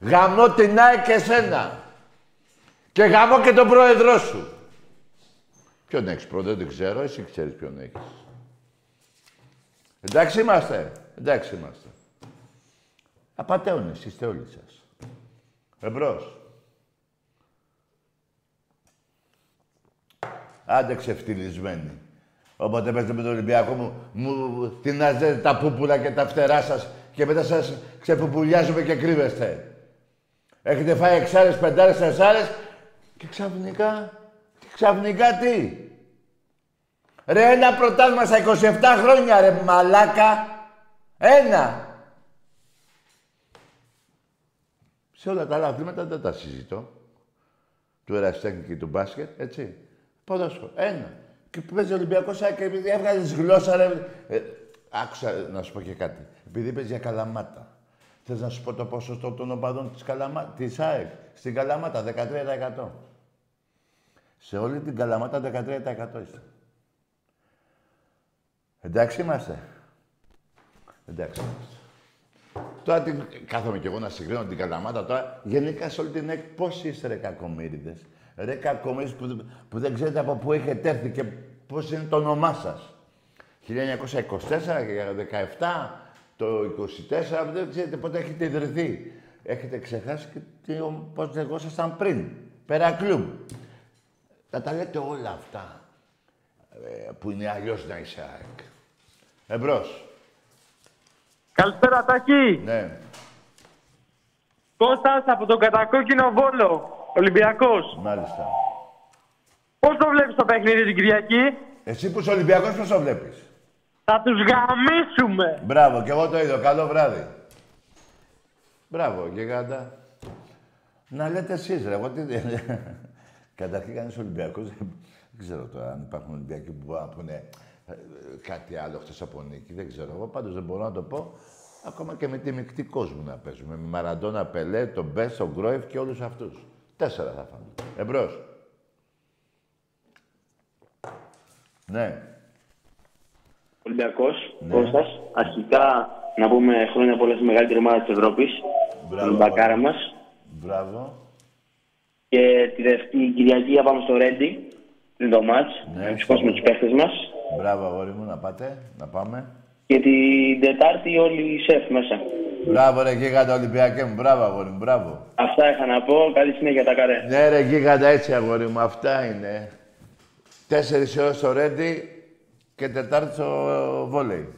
Γαμώ την ΑΕΚ και εσένα. Και γαμώ και τον πρόεδρό σου. Ποιον έχεις πρόεδρο, δεν ξέρω. Εσύ ξέρεις ποιον έχεις. Εντάξει είμαστε. Εντάξει είμαστε. Απατέωνες είστε όλοι σας. Εμπρός. Άντε ξεφτυλισμένοι. Όποτε παίζετε με τον Ολυμπιακό μου, μου τεινάζετε τα πούπουλα και τα φτερά σας και μετά σας ξεπουπουλιάζουμε και κρύβεστε. Έχετε φάει εξάρες, πεντάρες, τεσσάρες και ξαφνικά, και ξαφνικά τι; Ρε ένα πρωτάθλημα στα 27 χρόνια ρε μαλάκα. Ένα. Σε όλα τα άλλα αθλήματα δεν τα συζητώ. Του ερασιτέχνη και του μπάσκετ, έτσι. Ποδόσφαιρο. Ένα. Και που παίζει ο Ολυμπιακός ΑΕΚ, επειδή έβγαλες γλώσσα, ρε. Ε, άκουσα να σου πω και κάτι. Επειδή παίζει για καλαμάτα. Θες να σου πω το ποσοστό των οπαδών της, Καλαμά... της ΑΕΚ. Στην Καλαμάτα, 13%. Σε όλη την Καλαμάτα, 13% είστε. Εντάξει είμαστε. Εντάξει είμαστε. Τώρα την... κάθομαι κι εγώ να συγκρίνω την Καλαμάτα τώρα. Γενικά σε όλη την ΑΕΚ πώς είστε ρε κακομύριδες. Ρε κακομύριδες που, που δεν ξέρετε από πού έχετε έρθει και πώς είναι το όνομά σας. 1924 και 17, το 24, δεν ξέρετε πότε έχετε ιδρυθεί. Έχετε ξεχάσει και τι, πώς λεγόσασταν πριν. Περακλούμ. Θα τα λέτε όλα αυτά ε, που είναι αλλιώς να είσαι ΑΕΚ. Εμπρός. Καλησπέρα, Τάκη. Ναι. Κώστας από τον κατακόκκινο Βόλο. Ολυμπιακός. Μάλιστα. Πώς το βλέπεις το παιχνίδι την Κυριακή; Εσύ που είσαι Ολυμπιακός πώς το βλέπεις; Θα τους γαμίσουμε. Μπράβο, και εγώ το είδα. Καλό βράδυ. Μπράβο, γιγάντα. Να λέτε εσείς, ρε. Εγώ τι... Καταρχήν, κανείς Ολυμπιακός, δεν ξέρω τώρα αν υπάρχουν Ολυμπιακοί που μπορούν να πούνε ε, κάτι άλλο χτες από νίκη. Δεν ξέρω. Εγώ πάντως δεν μπορώ να το πω. Ακόμα και με τη μεικτή κόσμου να παίζουμε. Με Μαραντόνα, Πελέ, τον Μπες, τον Γκρόεφ και όλους αυτούς. Τέσσερα θα φάμε. Εμπρός. Ναι. Ολυμπιακός, Κώστας. Αρχικά να πούμε χρόνια πολλά στη μεγαλύτερη ομάδα της Ευρώπης. Τον μπακάρα μας. Μπράβο. Και τη Δευτή Κυριακή θα πάμε στο Ρέντι. Πριν το μάτς. Ναι, Να σηκώσουμε τους παίχτες μας. Μπράβο, αγόρι μου, να πάτε, να πάμε. Και την Τετάρτη όλοι οι σεφ μέσα. Μπράβο, ρε γίγαντα Ολυμπιακέ μου. Μπράβο, αγόρι μου, μπράβο. Αυτά είχα να πω. Καλή συνέχεια τα καρέ. Ναι, ρε γίγαντα, έτσι, αγόρι μου, αυτά είναι. Τέσσερις ώρες στο Ρέντι και Τετάρτη στο βόλεϊ.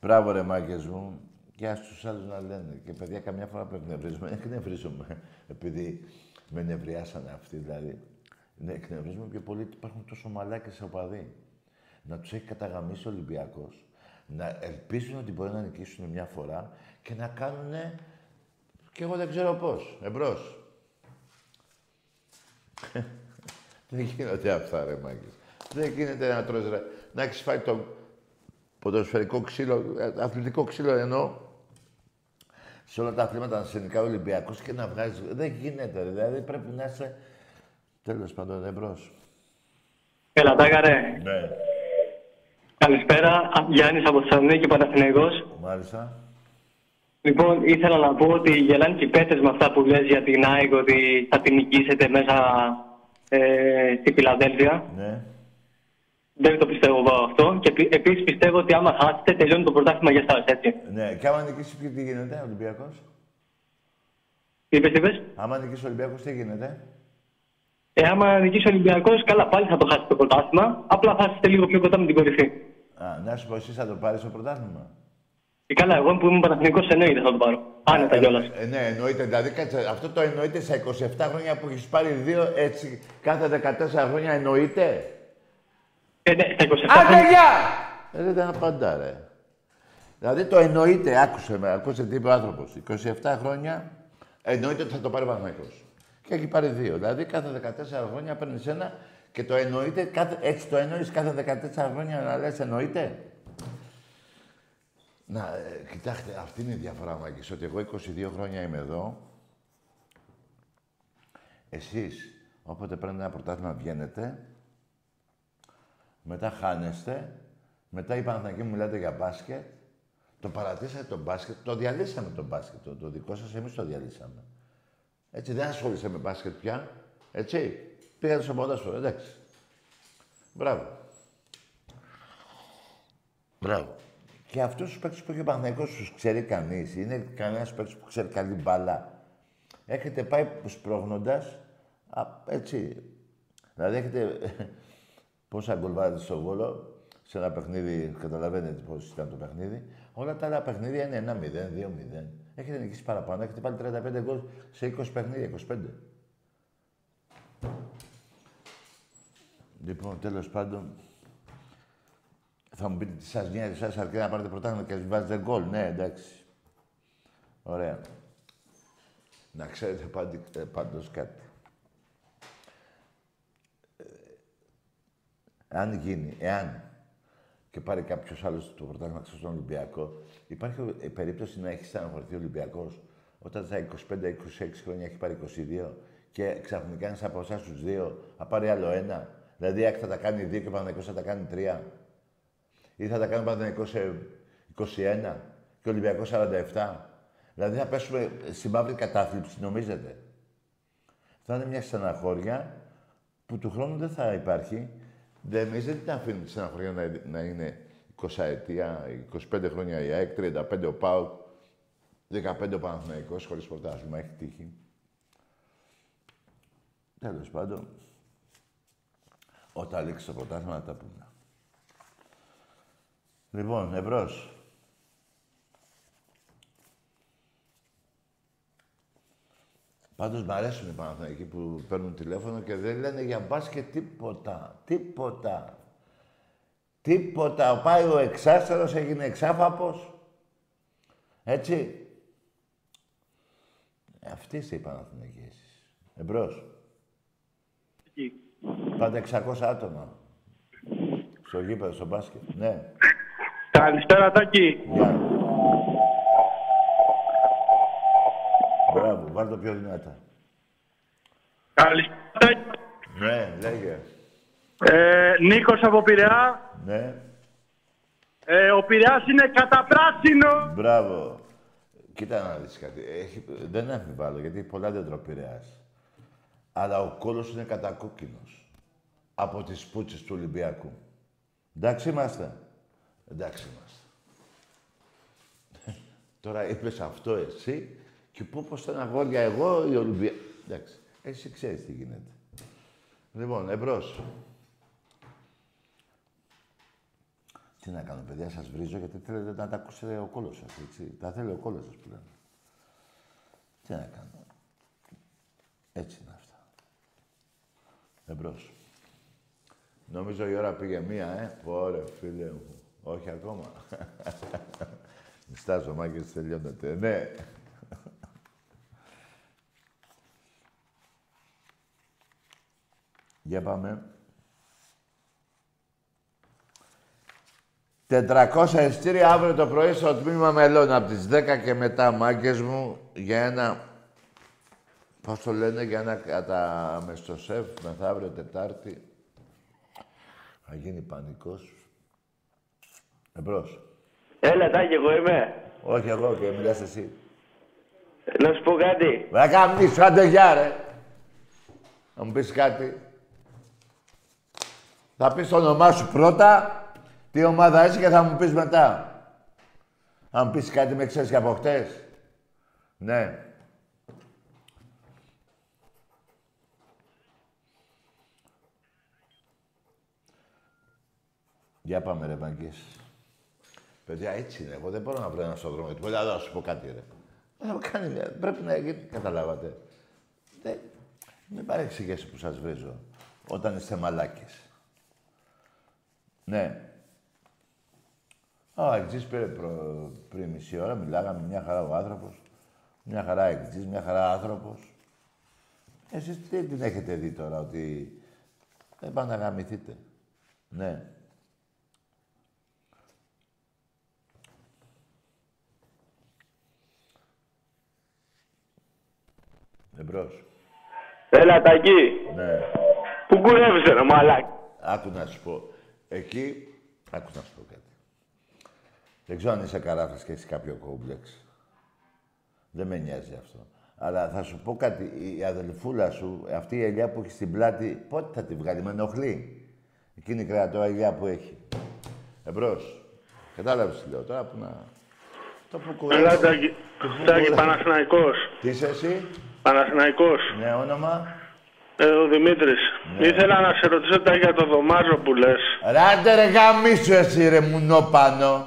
Μπράβο, ρε μάγκες μου. Και ας τους άλλους να λένε. Και παιδιά, καμιά φορά που εκνευρίζουμε, εκνευρίζομαι. Επειδή με νευριάσανε αυτοί, δηλαδή. Ναι, εκνευρίζουμε πιο πολύ ότι υπάρχουν τόσο μαλάκες σε οπαδοί. Να τους έχει καταγαμίσει ο Ολυμπιακός. Να ελπίζουν ότι μπορεί να νικήσουν μια φορά και να κάνουν και εγώ δεν ξέρω πώς. Εμπρός. δεν γίνονται αυτά, ρε μάγκες. Δεν γίνεται να τρως, ρε. Να έχεις φάει το ποδοσφαιρικό ξύλο, ε, αθλητικό ξύλο εννοώ, σε όλα τα αθλήματα να είσαι γενικά Ολυμπιακός και να βγάζεις... Δεν γίνεται, ρε. δηλαδή πρέπει να είσαι... Τέλος πάντων, εμπρός. Έλα, τάκαρε. Ναι. Καλησπέρα. Α, Γιάννης από Θεσσαλονίκη, Παναθηναϊκός. Μάλιστα. Λοιπόν, ήθελα να πω ότι γελάνε και οι πέτες με αυτά που λες για την ΑΕΚ ότι θα την νικήσετε μέσα ε, στη Φιλαδέλφια. Ναι. Δεν το πιστεύω εγώ αυτό. Και επί- επίσης πιστεύω ότι άμα χάσετε τελειώνει το πρωτάθλημα για εσάς, έτσι. Ναι, και άμα νικήσει, ποιο- τι γίνεται, Ολυμπιακός; Τι είπες, τι είπες; Άμα νικήσει ο Ολυμπιακός, τι γίνεται; Ε, άμα νικήσει ο Ολυμπιακός, καλά πάλι θα το χάσετε το πρωτάθλημα. Απλά θα είστε λίγο πιο κοντά με την κορυφή. Α, να σου πω, εσύ θα το πάρεις το πρωτάθλημα; Και καλά, εγώ που ήμουν Παναθηναϊκός εννοείται θα το πάρω. Άνετα κιόλας. Ε, ναι, εννοείται. Δηλαδή, κάτσε, αυτό το εννοείται στα 27 χρόνια που έχεις πάρει δύο, έτσι, κάθε 14 χρόνια εννοείται; Ε, ναι, στα 27 Άντε, χρόνια. γεια! Ε, δεν απαντά, ρε. Δηλαδή το εννοείται, άκουσε με, ακούσε τι είπε ο άνθρωπος. 27 χρόνια εννοείται ότι θα το πάρει ο Παναγιώτος. Και έχει πάρει δύο. Δηλαδή κάθε 14 χρόνια παίρνεις ένα και το εννοείται, κάθε, έτσι το εννοείς κάθε 14 χρόνια να λες εννοείται; Να, ε, κοιτάξτε, αυτή είναι η διαφορά, Μάκης, ότι εγώ 22 χρόνια είμαι εδώ. Εσείς, όποτε παίρνετε ένα πρωτάθλημα βγαίνετε, μετά χάνεστε, μετά οι Παναθηναϊκοί μου μιλάτε για μπάσκετ, το παρατήσατε το μπάσκετ, το διαλύσαμε το μπάσκετ, το, το δικό σας, εμείς το διαλύσαμε. Έτσι, δεν ασχολείσαι με μπάσκετ πια, έτσι. Πήγατε στο ποδόσφαιρο, εντάξει. Μπράβο. Μπράβο. Και αυτούς τους παίκτες που έχει ο Παναθηναϊκός τους ξέρει κανείς. Είναι κανένας παίκτης που ξέρει καλή μπάλα. Έχετε πάει σπρώχνοντα. Έτσι. Δηλαδή έχετε. Πόσα γκολ βάλετε στο βόλο σε ένα παιχνίδι, καταλαβαίνετε πώς ήταν το παιχνίδι. Όλα τα άλλα παιχνίδια είναι 1-0, 2-0. Έχετε νικήσει παραπάνω. Έχετε πάλι 35 γκολ σε 20 παιχνίδια, 25. Λοιπόν, τέλος πάντων, θα μου πείτε τι σας νοιάζει, σας αρκεί να πάρετε πρωτάθλημα και να βάζετε γκολ. Ναι, εντάξει. Ωραία. Να ξέρετε πάντη, ε, πάντως κάτι. Ε, αν γίνει, εάν και πάρει κάποιος άλλος το πρωτάθλημα ξέρω στον Ολυμπιακό, υπάρχει ε, περίπτωση να έχει στεναχωρηθεί ο Ολυμπιακός όταν στα 25-26 χρόνια έχει πάρει 22 και ξαφνικά ένας από εσάς τους δύο θα πάρει άλλο ένα; Δηλαδή η ΑΕΚ θα τα κάνει δύο και ο Παναγενικό θα τα κάνει τρία. Ή θα τα κάνει ο Παναγενικό σε 21 και ο Ολυμπιακός 47. Δηλαδή θα πέσουμε στη μαύρη κατάθλιψη, νομίζετε. Θα είναι μια στεναχώρια που του χρόνου δεν θα υπάρχει. Δεν εμείς δεν την αφήνουμε τη στεναχώρια να, να είναι 20 ετία, 25 χρόνια η ΑΕΚ, 35 ο ΠΑΟΚ, 15 ο Παναθηναϊκός, χωρίς πρωτάθλημα, έχει τύχει. Τέλος πάντων, όταν λήξει το πρωτάθλημα να τα πούμε. Λοιπόν, εμπρός. Πάντως μ' αρέσουν οι Παναθηναϊκοί που παίρνουν τηλέφωνο και δεν λένε για μπάσκετ τίποτα. Τίποτα. Τίποτα. Πάει ο εξάστερος, έγινε εξάφαπος. Έτσι. Ε, Αυτή είστε οι Παναθηναϊκοί εσείς. Εμπρός. Πάντα 600 άτομα. Στο γήπεδο, στο μπάσκετ. Ναι. Καλησπέρα, Τάκη. Γεια. Μπράβο, βάλ το πιο δυνατά. Καλησπέρα, Τάκη. Ναι, λέγε. Ε, Νίκος από Πειραιά. Ναι. Ε, ο Πειραιάς είναι καταπράσινο. Μπράβο. Κοίτα να δεις κάτι. Έχει, δεν αμφιβάλλω, γιατί πολλά δεν τρώει Πειραιάς. Αλλά ο κόλος είναι κατακόκκινος. Από τις πούτσες του Ολυμπιακού. Εντάξει είμαστε. Εντάξει είμαστε. Τώρα είπες αυτό εσύ και πού πως στεναχώρια εγώ η Ολυμπιακή. Εντάξει. Εσύ ξέρεις τι γίνεται. Λοιπόν, εμπρός. Τι να κάνω, παιδιά, σας βρίζω γιατί θέλετε να τα ακούσετε ο κόλος σας, έτσι. Τα θέλει ο κόλος σας πλέον. Τι να κάνω. Έτσι είναι αυτά. Εμπρός. Νομίζω η ώρα πήγε μία, ε. Ωραία, φίλε μου. Όχι ακόμα. Μιστάζω, μάγκες, τελειώνεται. Ναι. Για πάμε. 400 εστήρια αύριο το πρωί στο τμήμα μελών από τις 10 και μετά μάγκες μου για ένα... Πώς το λένε, για ένα κατά μες στο σεφ μεθαύριο Τετάρτη. Θα γίνει πανικός. Εμπρός. Έλα, Τάκη, εγώ είμαι. Όχι εγώ και μιλάς εσύ. Να σου πω κάτι. Να κάνεις, άντε γεια ρε. Να μου πεις κάτι. Θα πεις το όνομά σου πρώτα, τι ομάδα είσαι και θα μου πεις μετά. Θα μου πεις κάτι με ξέρεις και από χτες. Ναι. Για πάμε ρε μαγκές. Παιδιά, έτσι είναι. Εγώ δεν μπορώ να βρω ένα στον δρόμο. Του λέω, να σου πω κάτι, ρε. Θα κάνει μια... Πρέπει να γίνει. Καταλάβατε. Δεν... Μην παρεξηγήσει που σας βρίζω. Όταν είστε μαλάκες. Ναι. Α, εκτζής πήρε προ... πριν μισή ώρα. Μιλάγαμε μια χαρά ο άνθρωπος. Μια χαρά εκτζής, μια χαρά άνθρωπος. Εσείς τι την έχετε δει τώρα, ότι δεν πάνε να γαμηθείτε. Ναι. Εμπρός. Έλα, Τάκη. Ναι. Πού κουρεύεσαι, ρε μαλάκι. Άκου να σου πω. Εκεί, άκου να σου πω κάτι. Δεν ξέρω αν είσαι καράφας και έχεις κάποιο κόμπλεξ. Δεν με νοιάζει αυτό. Αλλά θα σου πω κάτι. Η αδελφούλα σου, αυτή η ελιά που έχει στην πλάτη, πότε θα τη βγάλει, με ενοχλεί. Εκείνη η κρεατό ελιά που έχει. Εμπρός. Κατάλαβες τι λέω τώρα που να... Το που κουρεύω. Έλα, Τάκη. Τάκη, Παναθηναϊκός. Τι είσαι εσύ; Παναθηναϊκός. Ναι, όνομα. Ε, ο Δημήτρης. Ήθελα να σε ρωτήσω τα για το δωμάζο που λες. Ράντε ρε γαμίσου εσύ ρε μουνόπανο.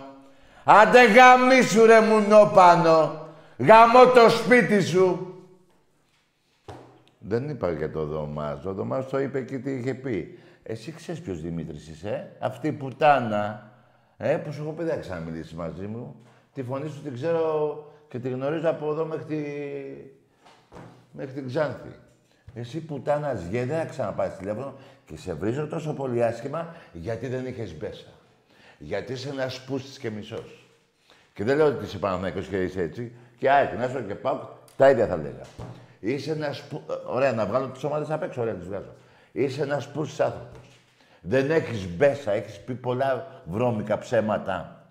Άντε γαμίσου ρε μουνόπανο. Γαμώ το σπίτι σου. Δεν είπα για το δωμάζο. Ο δωμάζος το είπε και τι είχε πει. Εσύ ξέρεις ποιος Δημήτρης είσαι, ε; αυτή η πουτάνα. Ε, που σου έχω πει δεν ξαναμιλήσεις μαζί μου. Τη φωνή σου την ξέρω και τη γνωρίζω από εδώ μέχρι, τη... μέχρι την Ξάνθη. Εσύ πουτάνα γε, δεν θα ξαναπάρεις τηλέφωνο και σε βρίζω τόσο πολύ άσχημα γιατί δεν είχες μπέσα. Γιατί είσαι ένας πούστης και μισός. Και δεν λέω ότι είσαι Παναθηναϊκός και είσαι έτσι. Και ΑΕΚ, να σου και πάω, τα ίδια θα λέγα. Είσαι ένας που... Ωραία, να βγάλω τις ομάδες απ' έξω, ωραία, τις βγάζω. Είσαι ένας πούστης άνθρωπος. Δεν έχεις μπέσα, έχεις πει πολλά βρώμικα ψέματα.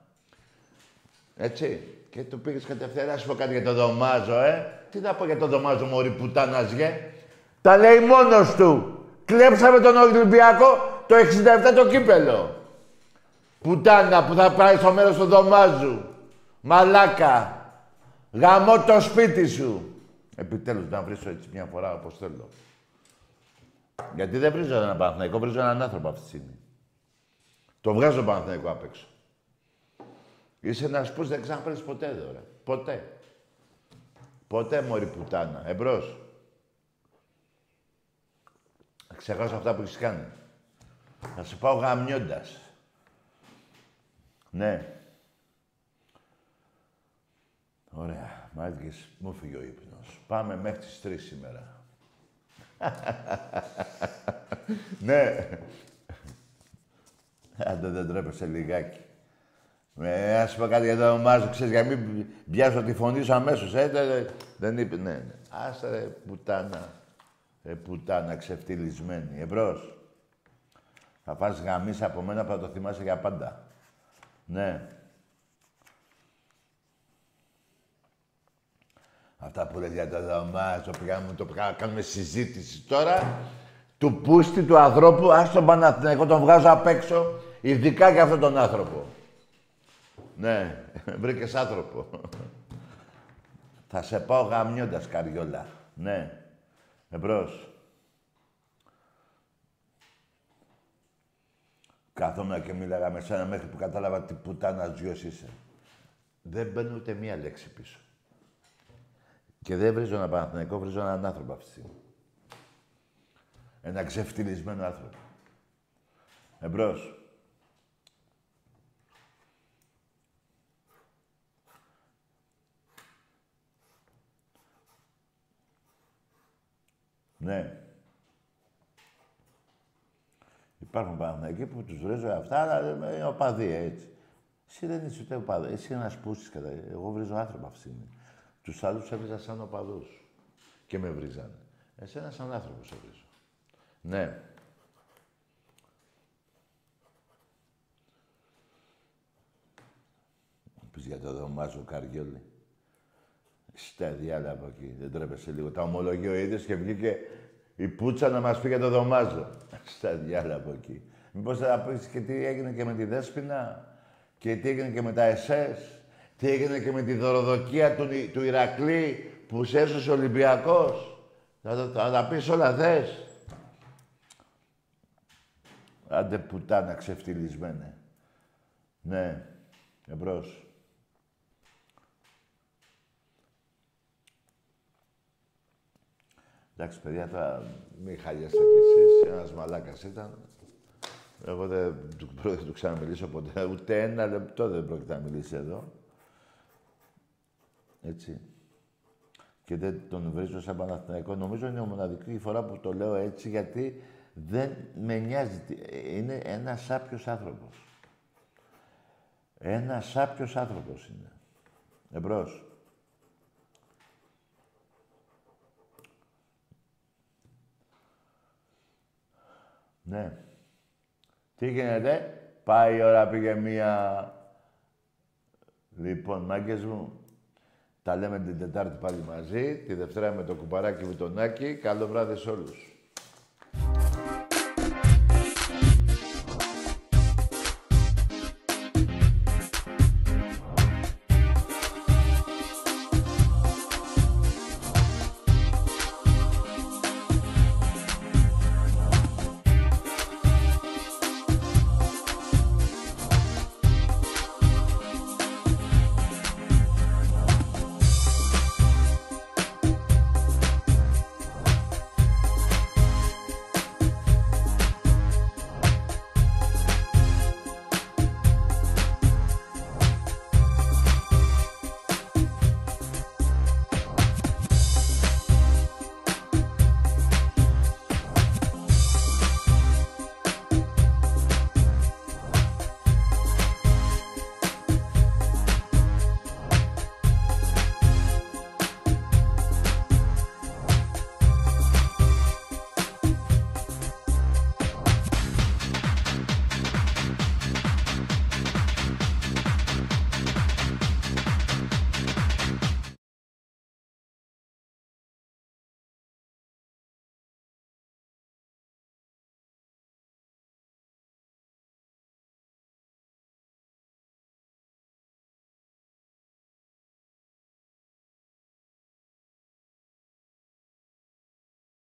Έτσι. Και του πήγε κατευθείαν να σου πω κάτι για το δωμάζο, ε. Τι θα πω για το δωμάζο, μωρή πουτάνας γε. Τα λέει μόνος του. Κλέψαμε τον Ολυμπιακό το 67 το κύπελο. Πουτάνα που θα πάει στο μέρος του δωμάζου. Μαλάκα. Γαμώ το σπίτι σου. Επιτέλους να βρίσω έτσι μια φορά όπως θέλω. Γιατί δεν βρίζω έναν Παναθηναϊκό, βρίζω έναν άνθρωπο αυτή τη στιγμή. Το βγάζω Παναθηναϊκό απ' έξω. Είσαι ένας πούς δεν ξαναπαίρνεις ποτέ εδώ, ρε. Ποτέ. Ποτέ, μωρή πουτάνα. Εμπρός. Θα ξεχάσω αυτά που έχεις κάνει. Θα σου πάω γαμιώντας. Ναι. Ωραία. Μάγκες, μου φύγει ο ύπνος. Πάμε μέχρι τις 3 σήμερα. ναι. Άντε δεν τρέπεσαι λιγάκι. Ε, ας πω κάτι για το όνομά ξέρεις, για να μην πιάσω τη φωνή σου αμέσως, ε, δε- δε- δεν είπε, ναι, ναι. Άσε ρε, πουτάνα, ρε, πουτάνα, ξεφτυλισμένη, εμπρός. Θα φας γαμίσα από μένα που θα το θυμάσαι για πάντα. Ναι. Αυτά που λέει για το δωμάτιο, το πήγαμε, το πήγαμε, κάνουμε συζήτηση τώρα. Του πούστη του ανθρώπου, ας τον Παναθηναϊκό, τον βγάζω απ' έξω, ειδικά για αυτόν τον άνθρωπο. Ναι, βρήκες άνθρωπο. Θα σε πάω γαμιώντας, καριόλα. Ναι. Εμπρός. Καθόμουν και μίλαγα με σένα μέχρι που κατάλαβα τι πουτάνας γιος είσαι. Δεν μπαίνω ούτε μία λέξη πίσω. Και δεν βρίζω ένα Παναθηναϊκό, βρίζω έναν άνθρωπο αυτή τη στιγμή. Ένα ξεφτυλισμένο άνθρωπο. Εμπρός. Ναι. Υπάρχουν Παναθηναϊκοί που τους βρίζω αυτά, αλλά είναι οπαδοί, έτσι. Εσύ δεν είσαι ούτε οπαδός. Εσύ είναι ένας πούστης κατά... Εγώ βρίζω άνθρωπο αυτή τη στιγμή. Τους άλλους έβριζα σαν οπαδούς. Και με βρίζανε. Εσένα σαν άνθρωπος σε βρίζω. Ναι. Πεις για το δωμάζο Καριόλη. Στα διάλα από εκεί. Δεν τρέπεσαι λίγο. Τα ομολογεί ο ίδιος και βγήκε η πουτσα να μας πει για το δωμάζο. Στα διάλα από εκεί. Μήπως θα πεις και τι έγινε και με τη Δέσποινα και τι έγινε και με τα ΕΣΕΣ. Τι έγινε και με τη δωροδοκία του, Ι- του Ηρακλή που σε έσωσε ο Ολυμπιακός. Θα, τα- θα τα πεις όλα θες. Άντε πουτάνα ξεφτυλισμένε. Ναι. Εμπρός. Εντάξει, παιδιά, τώρα μην χαλιάστε κι εσείς. Ένας μαλάκας ήταν. Εγώ δεν του, πρόκειται να του ξαναμιλήσω ποτέ. Ούτε ένα λεπτό δεν πρόκειται να μιλήσει εδώ. Έτσι. Και δεν τον βρίζω σαν Παναθηναϊκό. Νομίζω είναι η μοναδική φορά που το λέω έτσι, γιατί δεν με νοιάζει. τι- Είναι ένας σάπιος άνθρωπος. Ένας σάπιος άνθρωπος είναι. Εμπρός. Ναι. Τι γίνεται; Πάει η ώρα, πήγε μία... Λοιπόν, μάγκες μου, τα λέμε την Τετάρτη πάλι μαζί, τη Δευτέρα με το κουπαράκι Βουτονάκι. Καλό βράδυ σε όλους.